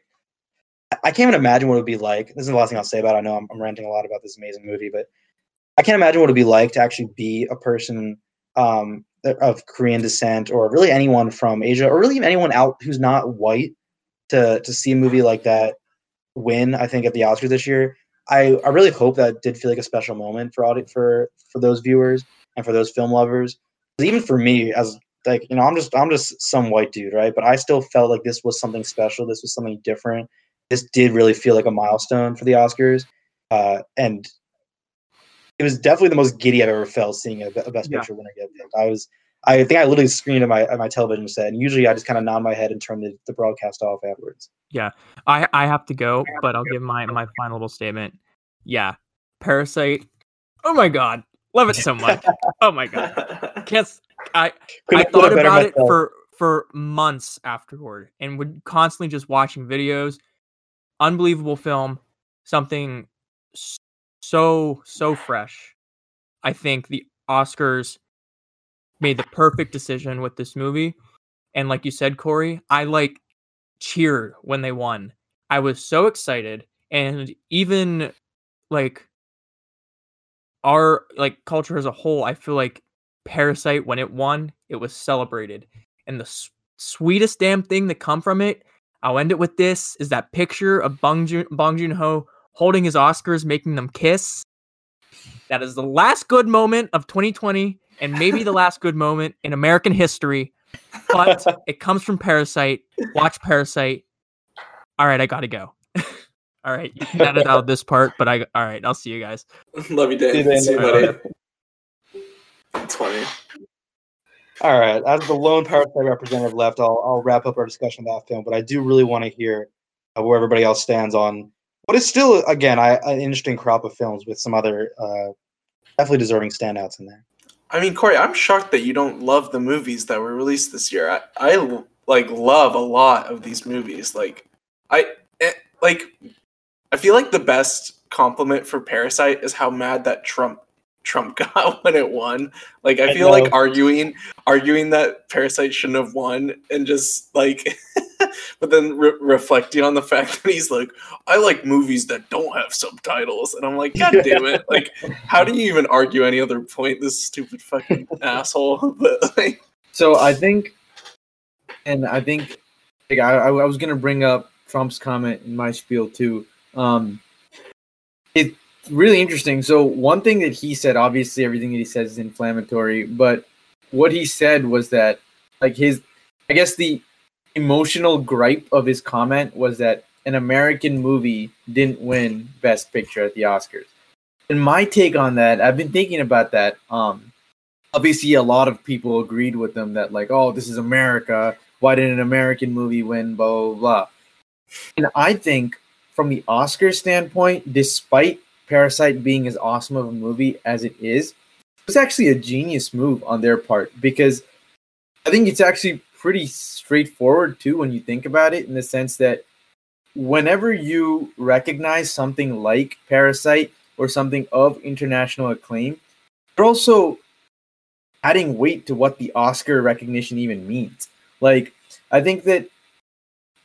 I can't even imagine what it would be like. This is the last thing I'll say about. It. I know I'm, I'm ranting a lot about this amazing movie, but I can't imagine what it'd be like to actually be a person um, of Korean descent, or really anyone from Asia, or really anyone out who's not white, to to see a movie like that win. I think at the Oscars this year. I, I really hope that did feel like a special moment for audit for for those viewers and for those film lovers. Even for me, as like you know, I'm just I'm just some white dude, right? But I still felt like this was something special. This was something different. This did really feel like a milestone for the Oscars, uh, and it was definitely the most giddy I've ever felt seeing a, a Best
Yeah.
Picture winner get picked. I was, I think I literally screamed at my at my television set, and usually I just kind of nod my head and turn the, the broadcast off afterwards.
Yeah, I I have to go, but I'll give my my final little statement. Yeah, Parasite. Oh my god, love it so much. oh my god, can't. s- I
Couldn't
I thought
it better
about it for for months afterward, and would constantly just watching videos. Unbelievable film, something so so fresh. I think the Oscars made the perfect decision with this movie. And like you said, Corey, I like cheered when they won. I was so excited. And even like our like culture as a whole, I feel like Parasite when it won, it was celebrated. And the s- sweetest damn thing that come from it, I'll end it with this, is that picture of Bong Joon, Bong Joon-ho holding his Oscars, making them kiss. That is the last good moment of 2020 and maybe the last good moment in American history. But it comes from Parasite. Watch Parasite. All right, I gotta go. all right, you can edit out this part, but I all right, I'll see you guys.
Love you,
See you,
Dan.
Dan.
See you,
Bye.
buddy. It's funny.
All right, as the lone Parasite representative left, I'll, I'll wrap up our discussion of that film. But I do really want to hear uh, where everybody else stands on what is still, again, I, an interesting crop of films with some other uh, definitely deserving standouts in there.
I mean, Corey, I'm shocked that you don't love the movies that were released this year. I, I like love a lot of these movies. Like, I eh, like. I feel like the best compliment for Parasite is how mad that Trump Trump got when it won. Like, I
I
feel like arguing arguing that Parasite shouldn't have won, and just like, but then re- reflecting on the fact that he's like, I like movies that don't have subtitles, and I'm like, God damn it! Like, how do you even argue any other point? This stupid fucking asshole. But like,
So I think, and I think, like I, I was gonna bring up Trump's comment in my spiel too. Um, it's really interesting. So one thing that he said, obviously everything that he says is inflammatory, but what he said was that, like his, I guess the emotional gripe of his comment was that an American movie didn't win Best Picture at the Oscars. And my take on that, I've been thinking about that. Um, obviously a lot of people agreed with them that like oh this is america why didn't an american movie win blah blah blah and i think from the oscar standpoint despite parasite being as awesome of a movie as it is was actually a genius move on their part because i think it's actually pretty straightforward too when you think about it in the sense that whenever you recognize something like Parasite or something of international acclaim, you're also adding weight to what the Oscar recognition even means. Like, I think that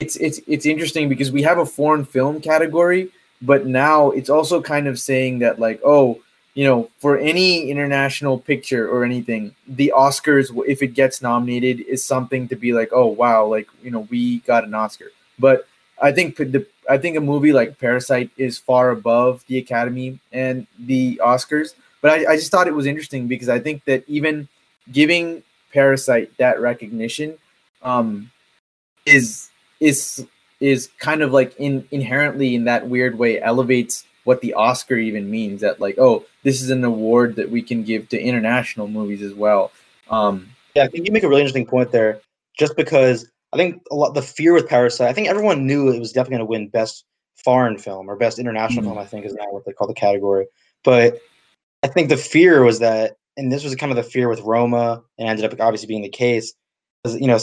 it's it's it's interesting because we have a foreign film category, but now it's also kind of saying that like, oh, you know, for any international picture or anything, the Oscars, if it gets nominated, is something to be like, oh wow, like you know, we got an Oscar. But I think the I think a movie like Parasite is far above the Academy and the Oscars. But I, I just thought it was interesting because I think that even giving Parasite that recognition um, is is is kind of like in inherently in that weird way elevates what the Oscar even means. That like, oh, this is an award that we can give to international movies as well. Um,
yeah, I think you make a really interesting point there. Just because I think a lot the fear with Parasite, I think everyone knew it was definitely going to win best foreign film or best international mm-hmm. film. I think is now what they call the category. But I think the fear was that, and this was kind of the fear with Roma, and ended up obviously being the case. You know,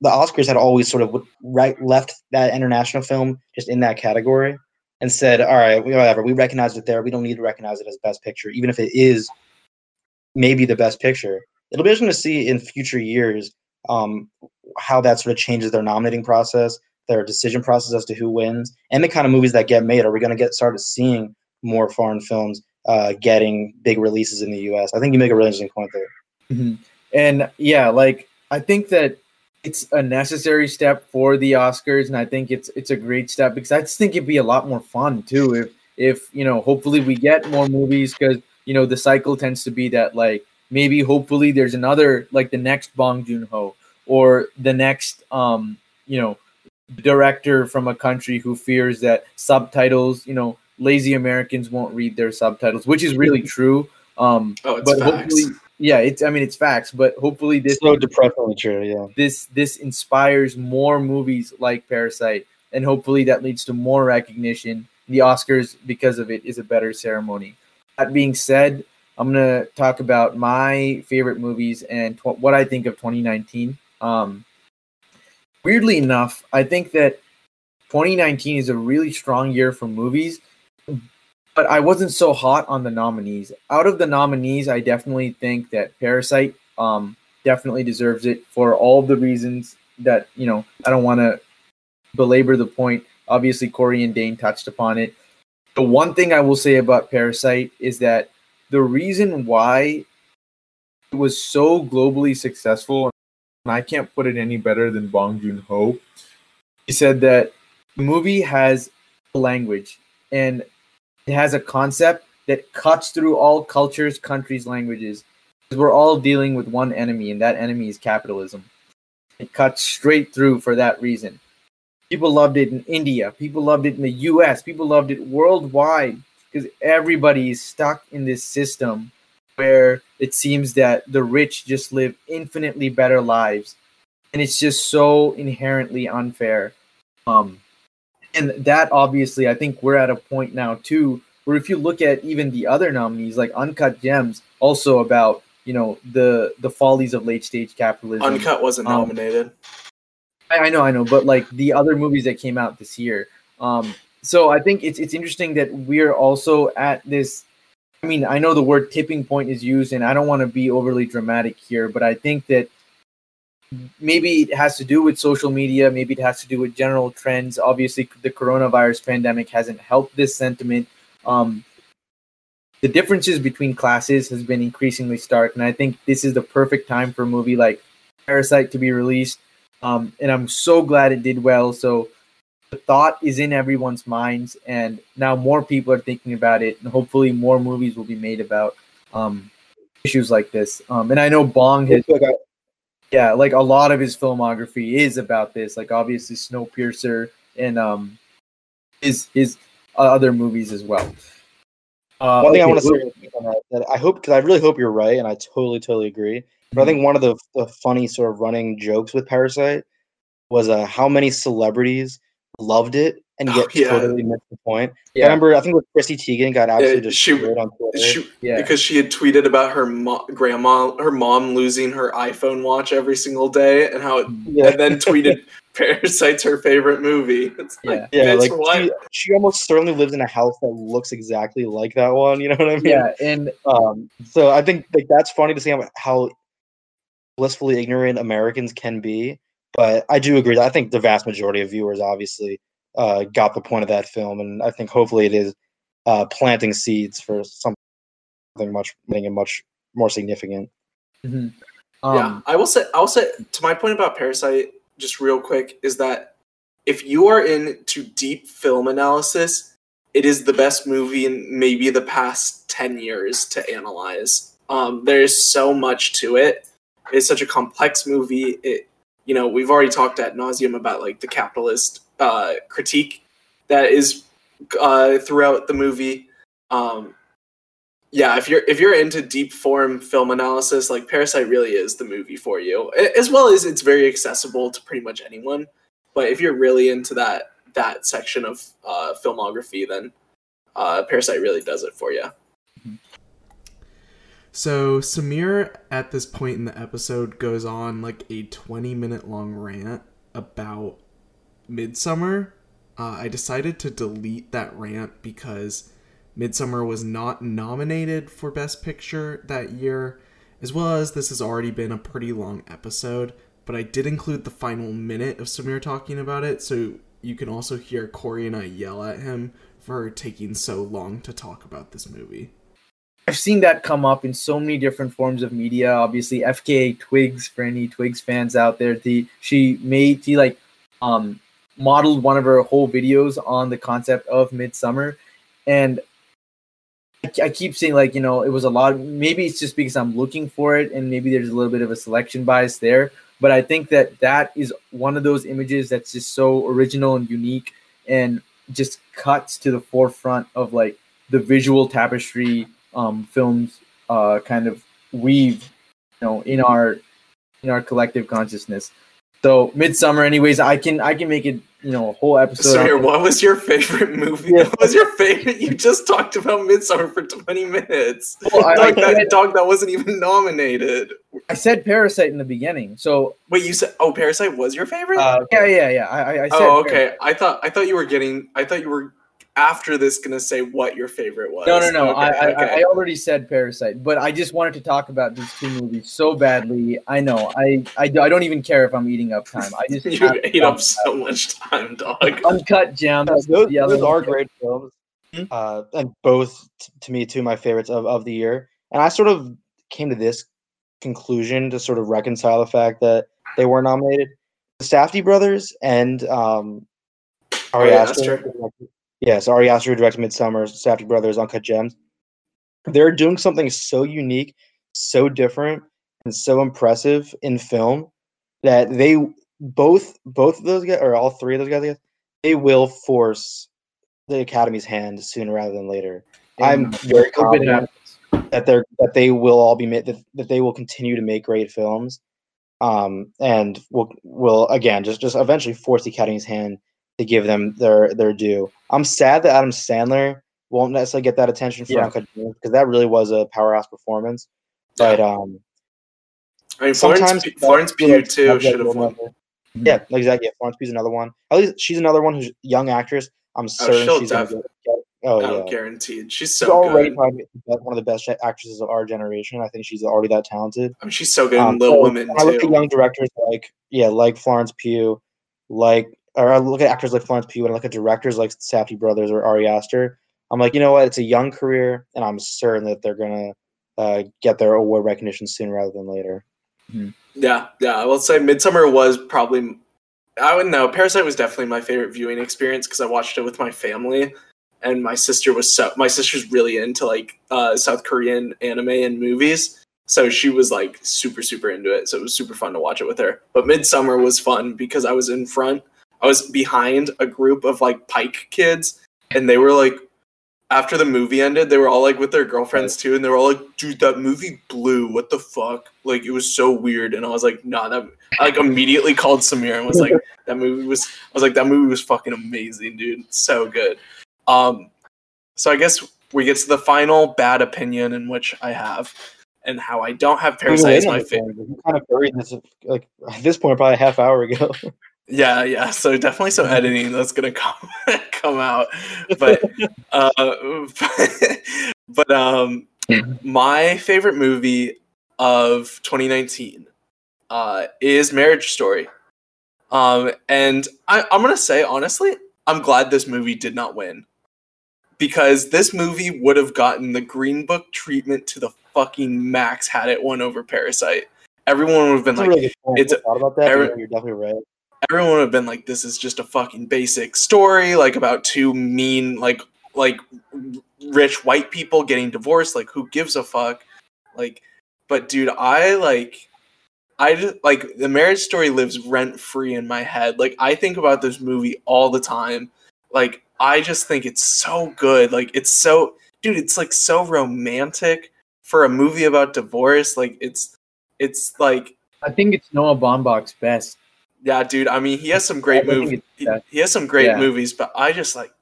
the Oscars had always sort of right left that international film just in that category and said, "All right, whatever. We recognize it there. We don't need to recognize it as best picture, even if it is maybe the best picture." It'll be interesting to see in future years um, how that sort of changes their nominating process, their decision process as to who wins, and the kind of movies that get made. Are we going to get started seeing more foreign films uh, getting big releases in the U.S.? I think you make a really interesting point there.
Mm-hmm. And yeah, like I think that it's a necessary step for the Oscars, and I think it's it's a great step because I just think it'd be a lot more fun too if if you know hopefully we get more movies because you know the cycle tends to be that like maybe hopefully there's another like the next Bong Joon Ho or the next um you know director from a country who fears that subtitles you know lazy Americans won't read their subtitles, which is really true. Um,
oh,
but
facts.
hopefully, yeah, it's I mean it's facts, but hopefully this
so depressingly true. Yeah,
this this inspires more movies like Parasite, and hopefully that leads to more recognition. The Oscars, because of it, is a better ceremony. That being said, I'm gonna talk about my favorite movies and tw- what I think of 2019. Um, weirdly enough, I think that 2019 is a really strong year for movies, but I wasn't so hot on the nominees. Out of the nominees, I definitely think that Parasite um, definitely deserves it for all the reasons that, you know, I don't want to belabor the point. Obviously, Corey and Dane touched upon it. The one thing I will say about Parasite is that the reason why it was so globally successful, and I can't put it any better than Bong Joon Ho, he said that the movie has language and it has a concept that cuts through all cultures, countries, languages. Because we're all dealing with one enemy, and that enemy is capitalism. It cuts straight through for that reason. People loved it in India. People loved it in the US. People loved it worldwide because everybody is stuck in this system where it seems that the rich just live infinitely better lives. And it's just so inherently unfair. Um, and that obviously, I think we're at a point now too where if you look at even the other nominees, like Uncut Gems, also about you know the the follies of late stage capitalism.
Uncut wasn't um, nominated.
I, I, know, I know, but like the other movies that came out this year. Um, so I think it's it's interesting that we're also at this. I mean, I know the word tipping point is used, and I don't want to be overly dramatic here, but I think that maybe it has to do with social media maybe it has to do with general trends. Obviously the coronavirus pandemic hasn't helped this sentiment. Um, the differences between classes has been increasingly stark and i think this is the perfect time for a movie like parasite to be released. Um, and i'm so glad it did well. So the thought is in everyone's minds and now more people are thinking about it and hopefully more movies will be made about um, issues like this. Um, and i know bong has yeah, like a lot of his filmography is about this. Like obviously Snowpiercer and um his his other movies as well.
Uh, one thing okay, I want to say that, I hope because I really hope you're right, and I totally totally agree. But I think one of the, the funny sort of running jokes with Parasite was uh, how many celebrities loved it and
Oh,
yet
yeah.
totally missed the point.
Yeah.
I remember, I think with Chrissy Teigen got absolutely
she-
destroyed on Twitter.
She,
Yeah.
Because she had tweeted about her mo- grandma, her mom losing her iPhone watch every single day, and how, it,
yeah,
and then tweeted Parasite's her favorite movie. It's like,
Yeah.
yeah, like
what?
she, she almost certainly lives in a house that looks exactly like that one. You know what I mean?
Yeah, and
Um, so I think like that's funny to see how, how blissfully ignorant Americans can be. But I do agree. that I think the vast majority of viewers obviously uh, got the point of that film, and I think hopefully it is uh, planting seeds for something much, making it much more significant.
mhm.
yeah,
um,
I will say. I will say to my point about Parasite, just real quick, is that if you are into deep film analysis, it is the best movie in maybe the past ten years to analyze. Um, there is so much to it. It's such a complex movie. It, you know, we've already talked at nauseum about like the capitalist uh, critique that is uh, throughout the movie. Um, yeah, if you're if you're into deep form film analysis, like Parasite really is the movie for you. As well as it's very accessible to pretty much anyone. But if you're really into that that section of uh, filmography, then uh, Parasite really does it for you.
So Samir at this point in the episode goes on like a 20 minute long rant about Midsommar. Uh, I decided to delete that rant because Midsommar was not nominated for Best Picture that year, as well as this has already been a pretty long episode. But I did include the final minute of Samir talking about it, so you can also hear Corey and I yell at him for taking so long to talk about this movie.
I've seen that come up in so many different forms of media. Obviously, FKA Twigs for any Twigs fans out there. The she made she like um modeled one of her whole videos on the concept of Midsommar, and I, keep saying like you know it was a lot. Maybe it's just because I'm looking for it, and maybe there's a little bit of a selection bias there. But I think that that is one of those images that's just so original and unique, and just cuts to the forefront of like the visual tapestry um, films uh, kind of weave, you know, in our in our collective consciousness. So Midsommar, anyways, I can I can make it you know a whole episode.
Samir,
on-
what was your favorite movie?
Yeah.
What was your favorite? You just talked about Midsommar for 20 minutes.
Well, I-
dog,
I-
that dog that wasn't even nominated.
I said Parasite in the beginning, so
Wait, you said oh Parasite was your favorite?
Uh,
yeah, yeah, yeah. I, I- I said
oh,
Parasite.
okay. I thought I thought you were getting. I thought you were after this gonna say what your favorite was.
No, no, no.
Okay,
I, I,
okay.
I already said Parasite, but I just wanted to talk about these two movies so badly. I know. I, I, do- I don't even care if I'm eating up time. I just
you
have to
ate up so much time, dog.
about Uncut gems.
Yeah, those,
the
those are great films,
Hmm?
uh, and both t- to me two of my favorites of, of the year. And I sort of came to this conclusion to sort of reconcile the fact that they were nominated. The Safdie brothers and um, Ari
Ari
Aster.
Aster.
Yes, Ari Aster directed Midsommar, Safdie brothers, Uncut Gems. They're doing something so unique, so different, and so impressive in film that they both both of those guys or all three of those guys I guess, they will force the academy's hand sooner rather than later. I'm very confident that they're that they will all be made that, that they will continue to make great films, um, and will will again just just eventually force the academy's hand to give them their their due. I'm sad that Adam Sandler won't necessarily get that attention for
Yeah.
Gems because that really was a powerhouse performance. But um,
I mean, Florence, P- Florence Pugh too should have won.
Yeah, exactly. Yeah, Florence Pugh's another one. At least she's another one who's a young actress. I'm certain
she'll
she's gonna
def-
get, get- Oh
Oh,
yeah,
guaranteed. She's
she's already
good.
probably one of the best actresses of our generation. I think she's already that talented.
I mean, she's so good in
Um,
Little
so
Women
I look at young directors like yeah, like Florence Pugh, like or I look at actors like Florence Pugh and I look at directors like Safdie brothers or Ari Aster. I'm like, you know what? It's a young career, and I'm certain that they're gonna uh, get their award recognition sooner rather than later.
Yeah, yeah. I will say Midsommar was probably. I would know. Parasite was definitely my favorite viewing experience because I watched it with my family, and my sister was so. My sister's really into like uh, South Korean anime and movies, so she was like super super into it. So it was super fun to watch it with her. But Midsommar was fun because I was in front. I was behind a group of like Pike kids, and they were like. after the movie ended, they were all like with their girlfriends too, and they were all like, "Dude, that movie blew. What the fuck? Like, it was so weird." And I was like, "Nah, that." I like immediately called Samir and was like, "That movie was." I was like, "That movie was fucking amazing, dude. So good." Um, so I guess we get to the final bad opinion in which I have, and how I don't have Parasite as my favorite.
You kind of buried this like at this point probably a half hour ago.
Yeah, yeah. So definitely some editing that's gonna come come out, but uh, but um, my favorite movie of 2019 uh, is Marriage Story. Um, and I, I'm gonna say honestly, I'm glad this movie did not win because this movie would have gotten the Green Book treatment to the fucking max had it won over Parasite. Everyone would have been
That's
like,
really
"It's
I thought about that.
every-
you're definitely right.
Everyone would have been like this is just a fucking basic story like about two mean like like rich white people getting divorced like who gives a fuck? Like but dude i like i like the marriage story lives rent free in my head. Like i think about this movie all the time. Like i just think it's so good. Like it's so dude it's like so romantic for a movie about divorce. Like it's it's like
I think it's Noah Baumbach's best.
Yeah, dude. I mean, he has some great movies. He, he has some great
Yeah.
movies, but I just like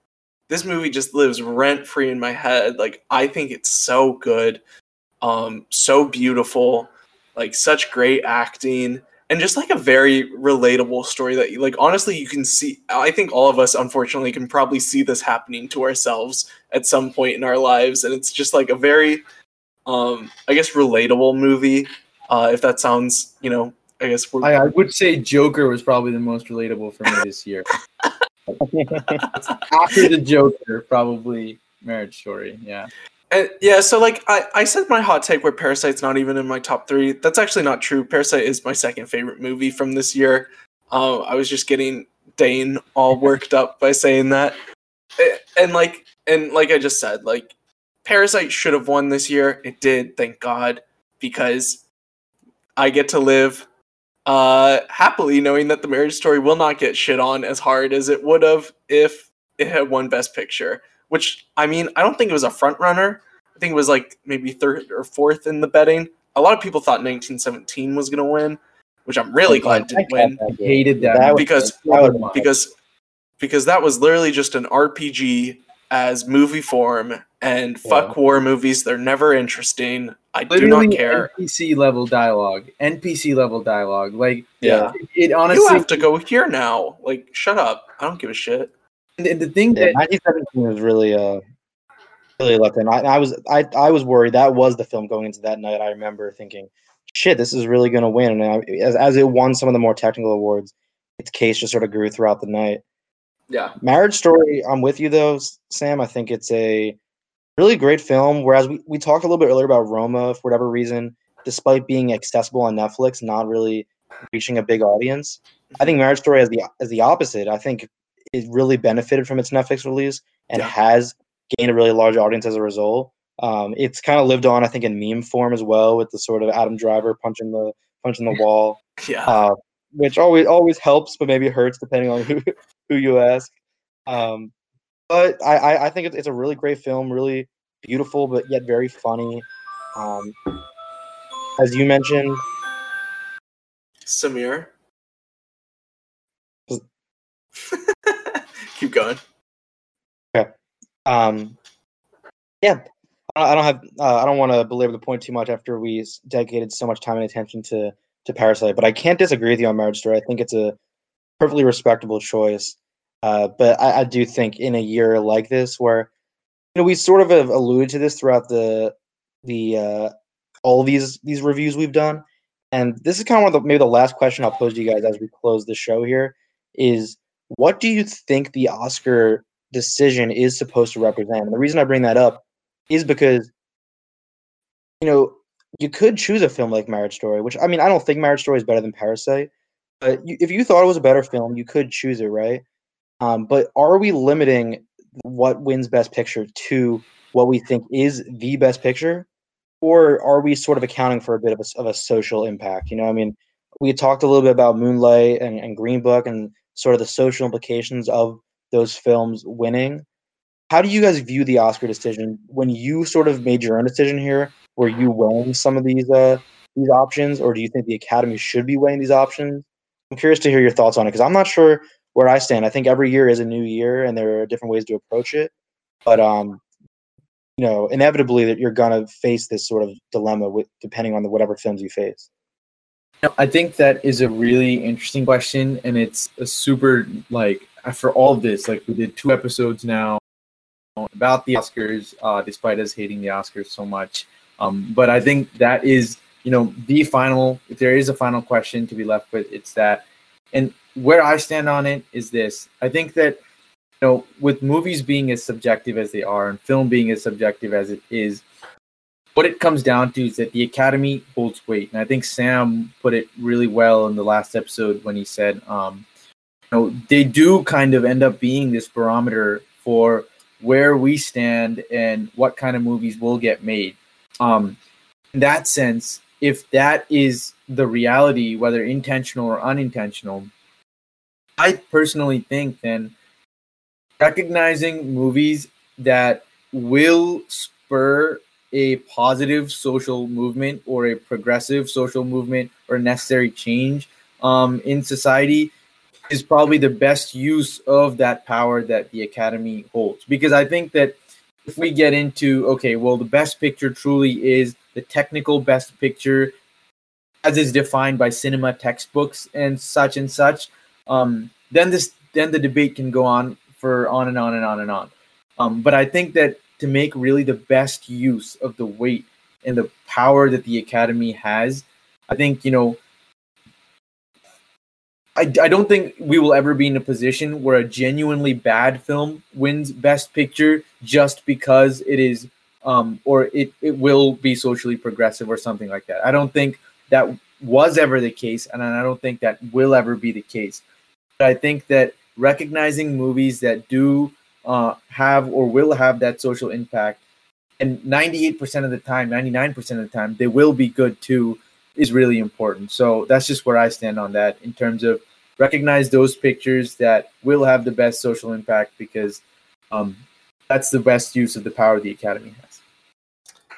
this movie just lives rent free in my head. Like I think it's so good, um, so beautiful, like such great acting, and just like a very relatable story that you like. Honestly, you can see. I think all of us, unfortunately, can probably see this happening to ourselves at some point in our lives, and it's just like a very, um, I guess, relatable movie. Uh, if that sounds, you know, I guess we're
I, I would say Joker was probably the most relatable for me this year. After the Joker, probably Marriage Story. Yeah.
And yeah, so like I, I said my hot take where Parasite's not even in my top three. That's actually not true. Parasite is my second favorite movie from this year. Uh, I was just getting Dane all worked up by saying that. And like and like I just said, like Parasite should have won this year. It did, thank God, because I get to live uh happily knowing that the marriage story will not get shit on as hard as it would have if it had won best picture which i mean i don't think it was a front runner. I think it was like maybe third or fourth in the betting. A lot of people thought 1917 was going to win which i'm really glad didn't win.
I hated that.
That was-
because
that was-
because because that was literally just an rpg as movie form and fuck war movies. They're never interesting i do
Literally
not care
NPC level dialogue. NPC level dialogue. Like
yeah
it honestly
you have to go here now like shut up i don't give a shit
and the thing
Yeah,
that
1917 was really uh really left in. I, I was I I was worried that was the film going into that night. I remember thinking, shit, this is really going to win. And I, as as it won some of the more technical awards, its case just sort of grew throughout the night.
yeah
Marriage Story, I'm with you though, Sam. I think it's a really great film. Whereas we, we talked a little bit earlier about Roma for whatever reason, despite being accessible on Netflix, not really reaching a big audience. I think Marriage Story has the as the opposite. I think it really benefited from its Netflix release and
Yeah.
has gained a really large audience as a result. Um, it's kind of lived on, I think, in meme form as well, with the sort of Adam Driver punching the punching the wall
yeah
uh, which always always helps, but maybe hurts depending on who who you ask. Um, but I, I, I think it's, it's a really great film, really beautiful, but yet very funny. Um, as you mentioned,
samir keep going Okay.
um, yeah, I I don't have uh, I don't want to belabor the point too much after we dedicated so much time and attention to to Parasite, but I can't disagree with you on Marriage Story. I think it's a perfectly respectable choice. Uh, but I, I do think in a year like this, where you know we sort of have alluded to this throughout the the uh, all these these reviews we've done, and this is kind of one of the, maybe the last question I'll pose to you guys as we close the show here is what do you think the Oscar decision is supposed to represent? And the reason I bring that up is because you know you could choose a film like Marriage Story, which I mean I don't think Marriage Story is better than Parasite, but you, if you thought it was a better film, you could choose it, right? Um, but are we limiting what wins Best Picture to what we think is the best picture, or are we sort of accounting for a bit of a, of a social impact? You know, I mean, we talked a little bit about Moonlight and, and Green Book and sort of the social implications of those films winning.
how do you guys view the Oscar decision when you sort of made your own decision here? Were you weighing some of these uh, these options, or do you think the Academy should be weighing these options? I'm curious to hear your thoughts on it because I'm not sure where I stand. I think every year is a new year, and there are different ways to approach it. But um, you know, inevitably that you're gonna face this sort of dilemma with depending on the whatever films you face.
I think that is a really interesting question, and it's a super like for all this. Like we did two episodes now about the Oscars, uh, despite us hating the Oscars so much. Um, but I think that is, you know, the final. If there is a final question to be left with, it's that. And where I stand on it is this: I think that, you know, with movies being as subjective as they are, and film being as subjective as it is, what it comes down to is that the Academy holds weight. And I think Sam put it really well in the last episode when he said, um, you know, they do kind of end up being this barometer for where we stand and what kind of movies will get made. Um, in that sense, if that is the reality, whether intentional or unintentional, I personally think then recognizing movies that will spur a positive social movement or a progressive social movement or necessary change um, in society is probably the best use of that power that the academy holds. Because i think that if we get into okay well the best picture truly is the technical best picture as is defined by cinema textbooks and such and such um, then this then the debate can go on for on and on and on and on. Um, but i think that to make really the best use of the weight and the power that the academy has i think you know I, I don't think we will ever be in a position where a genuinely bad film wins best picture just because it is um, or it, it will be socially progressive or something like that. I don't think that was ever the case and i don't think that will ever be the case. But i think that recognizing movies that do uh, have or will have that social impact and 98% of the time 99% of the time they will be good too is really important. So that's just where i stand on that in terms of recognize those pictures that will have the best social impact because um, that's the best use of the power the academy has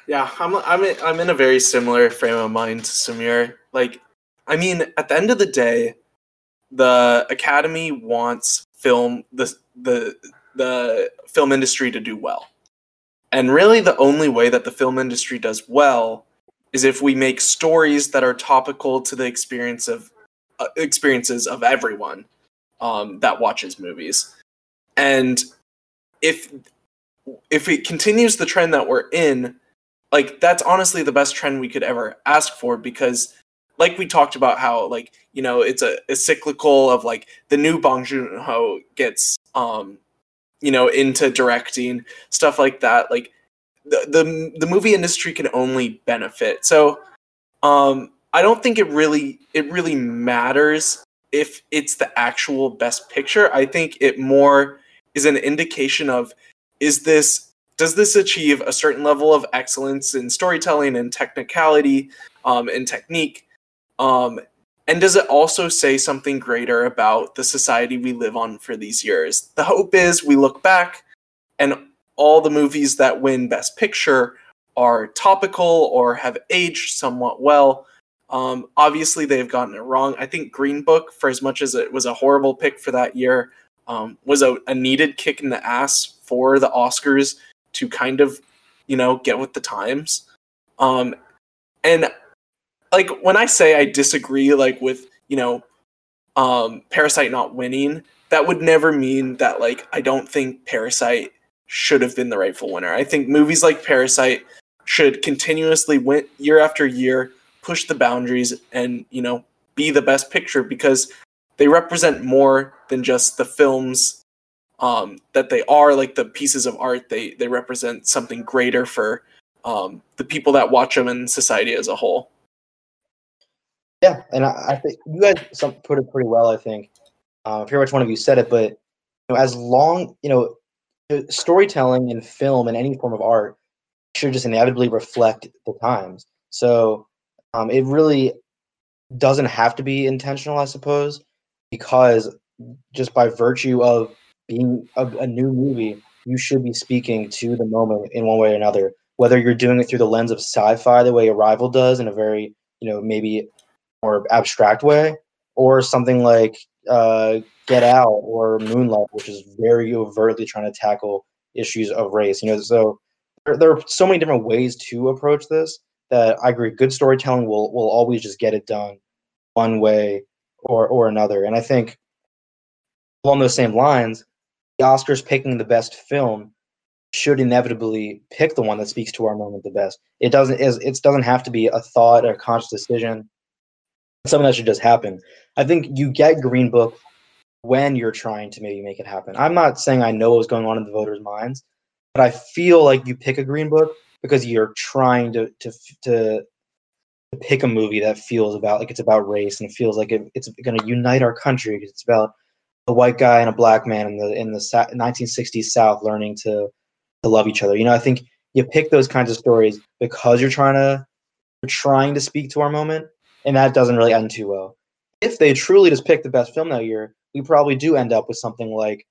yeah i'm i'm in, i'm in a very similar frame of mind to samir like i mean at the end of the day the academy wants film the the the film industry to do well and really the only way that the film industry does well is if we make stories that are topical to the experience of uh, experiences of everyone um, that watches movies. And if if it continues the trend that we're in, like that's honestly the best trend we could ever ask for because like we talked about how like you know it's a, a cyclical of like the new Bong Joon Ho gets um you know into directing stuff like that like the the the movie industry can only benefit so um I don't think it really it really matters if it's the actual best picture. I think it more is an indication of is this does this achieve a certain level of excellence in storytelling and technicality um, and technique? Um, and does it also say something greater about the society we live on for these years? The hope is we look back and all the movies that win best picture are topical or have aged somewhat well. Um, obviously, they've gotten it wrong. I think Green Book, for as much as it was a horrible pick for that year, um, was a, a, needed kick in the ass for the Oscars to kind of, you know, get with the times. Um, and like when I say I disagree, like with you know, um, Parasite not winning, that would never mean that like I don't think Parasite should have been the rightful winner. I think movies like Parasite should continuously win year after year push the boundaries and you know be the best picture because they represent more than just the films um, that they are like the pieces of art they they represent something greater for um, the people that watch them and society as a whole.
Yeah and i, I think you guys put it pretty well i think. Uh, pretty much one of you said it but you know, as long you know storytelling in film and any form of art should just inevitably reflect the times. So um, it really doesn't have to be intentional, I suppose, because just by virtue of being a, a new movie,
you should be speaking to the moment in one way or another. Whether you're doing it through the lens of sci-fi, the way Arrival does, in a very you know maybe more abstract way, or something like uh, Get Out or Moonlight, which is very overtly trying to tackle issues of race. You know, so there, there are so many different ways to approach this that I agree. Good storytelling will will always just get it done one way or or another. And I think along those same lines, the Oscars picking the best film should inevitably pick the one that speaks to our moment the best. It doesn't is it doesn't have to be a thought or a conscious decision. It's something that should just happen. I think you get Green Book when you're trying to maybe make it happen. I'm not saying I know what's going on in the voters' minds, but I feel like you pick a Green Book because you're trying to to to pick a movie that feels about like it's about race and it feels like it, it's going to unite our country because it's about a white guy and a black man in the in the 1960s South learning to to love each other. You know, I think you pick those kinds of stories because you're trying to you're trying to speak to our moment, and that doesn't really end too well. If they truly just pick the best film that year, we probably do end up with something like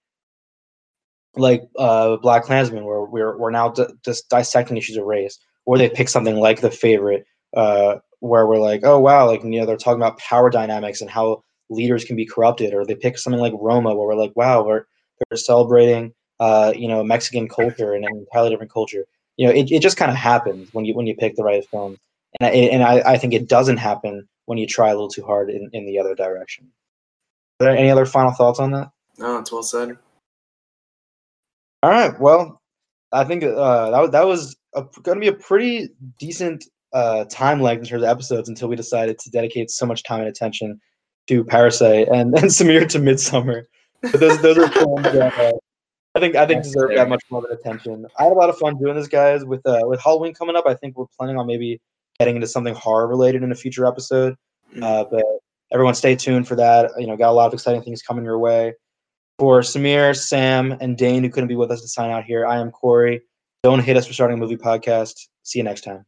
like uh, BlacKkKlansman, where we're we're now d- just dissecting issues of race, or they pick something like The Favorite, uh, where we're like, oh wow, like you know they're talking about power dynamics and how leaders can be corrupted, or they pick something like Roma, where we're like, wow, we're they're celebrating uh, you know Mexican culture and an entirely different culture. You know, it, it just kind of happens when you when you pick the right film, and I, and I, I think it doesn't happen when you try a little too hard in, in the other direction. Are there any other final thoughts on that?
No, it's well said.
All right. Well, I think uh, that that was going to be a pretty decent uh, time length in terms of episodes until we decided to dedicate so much time and attention to Parasite and, and Samir to Midsommar. But those those are films that uh, I think I think deserve that much more of attention. I had a lot of fun doing this, guys. With uh, with Halloween coming up, I think we're planning on maybe getting into something horror related in a future episode.
Mm.
Uh, but everyone, stay tuned for that. You know, got a lot of exciting things coming your way. For Samir, Sam, and Dane, who couldn't be with us to sign out here, I am Corey. Don't hate us for starting a movie podcast. See you next time.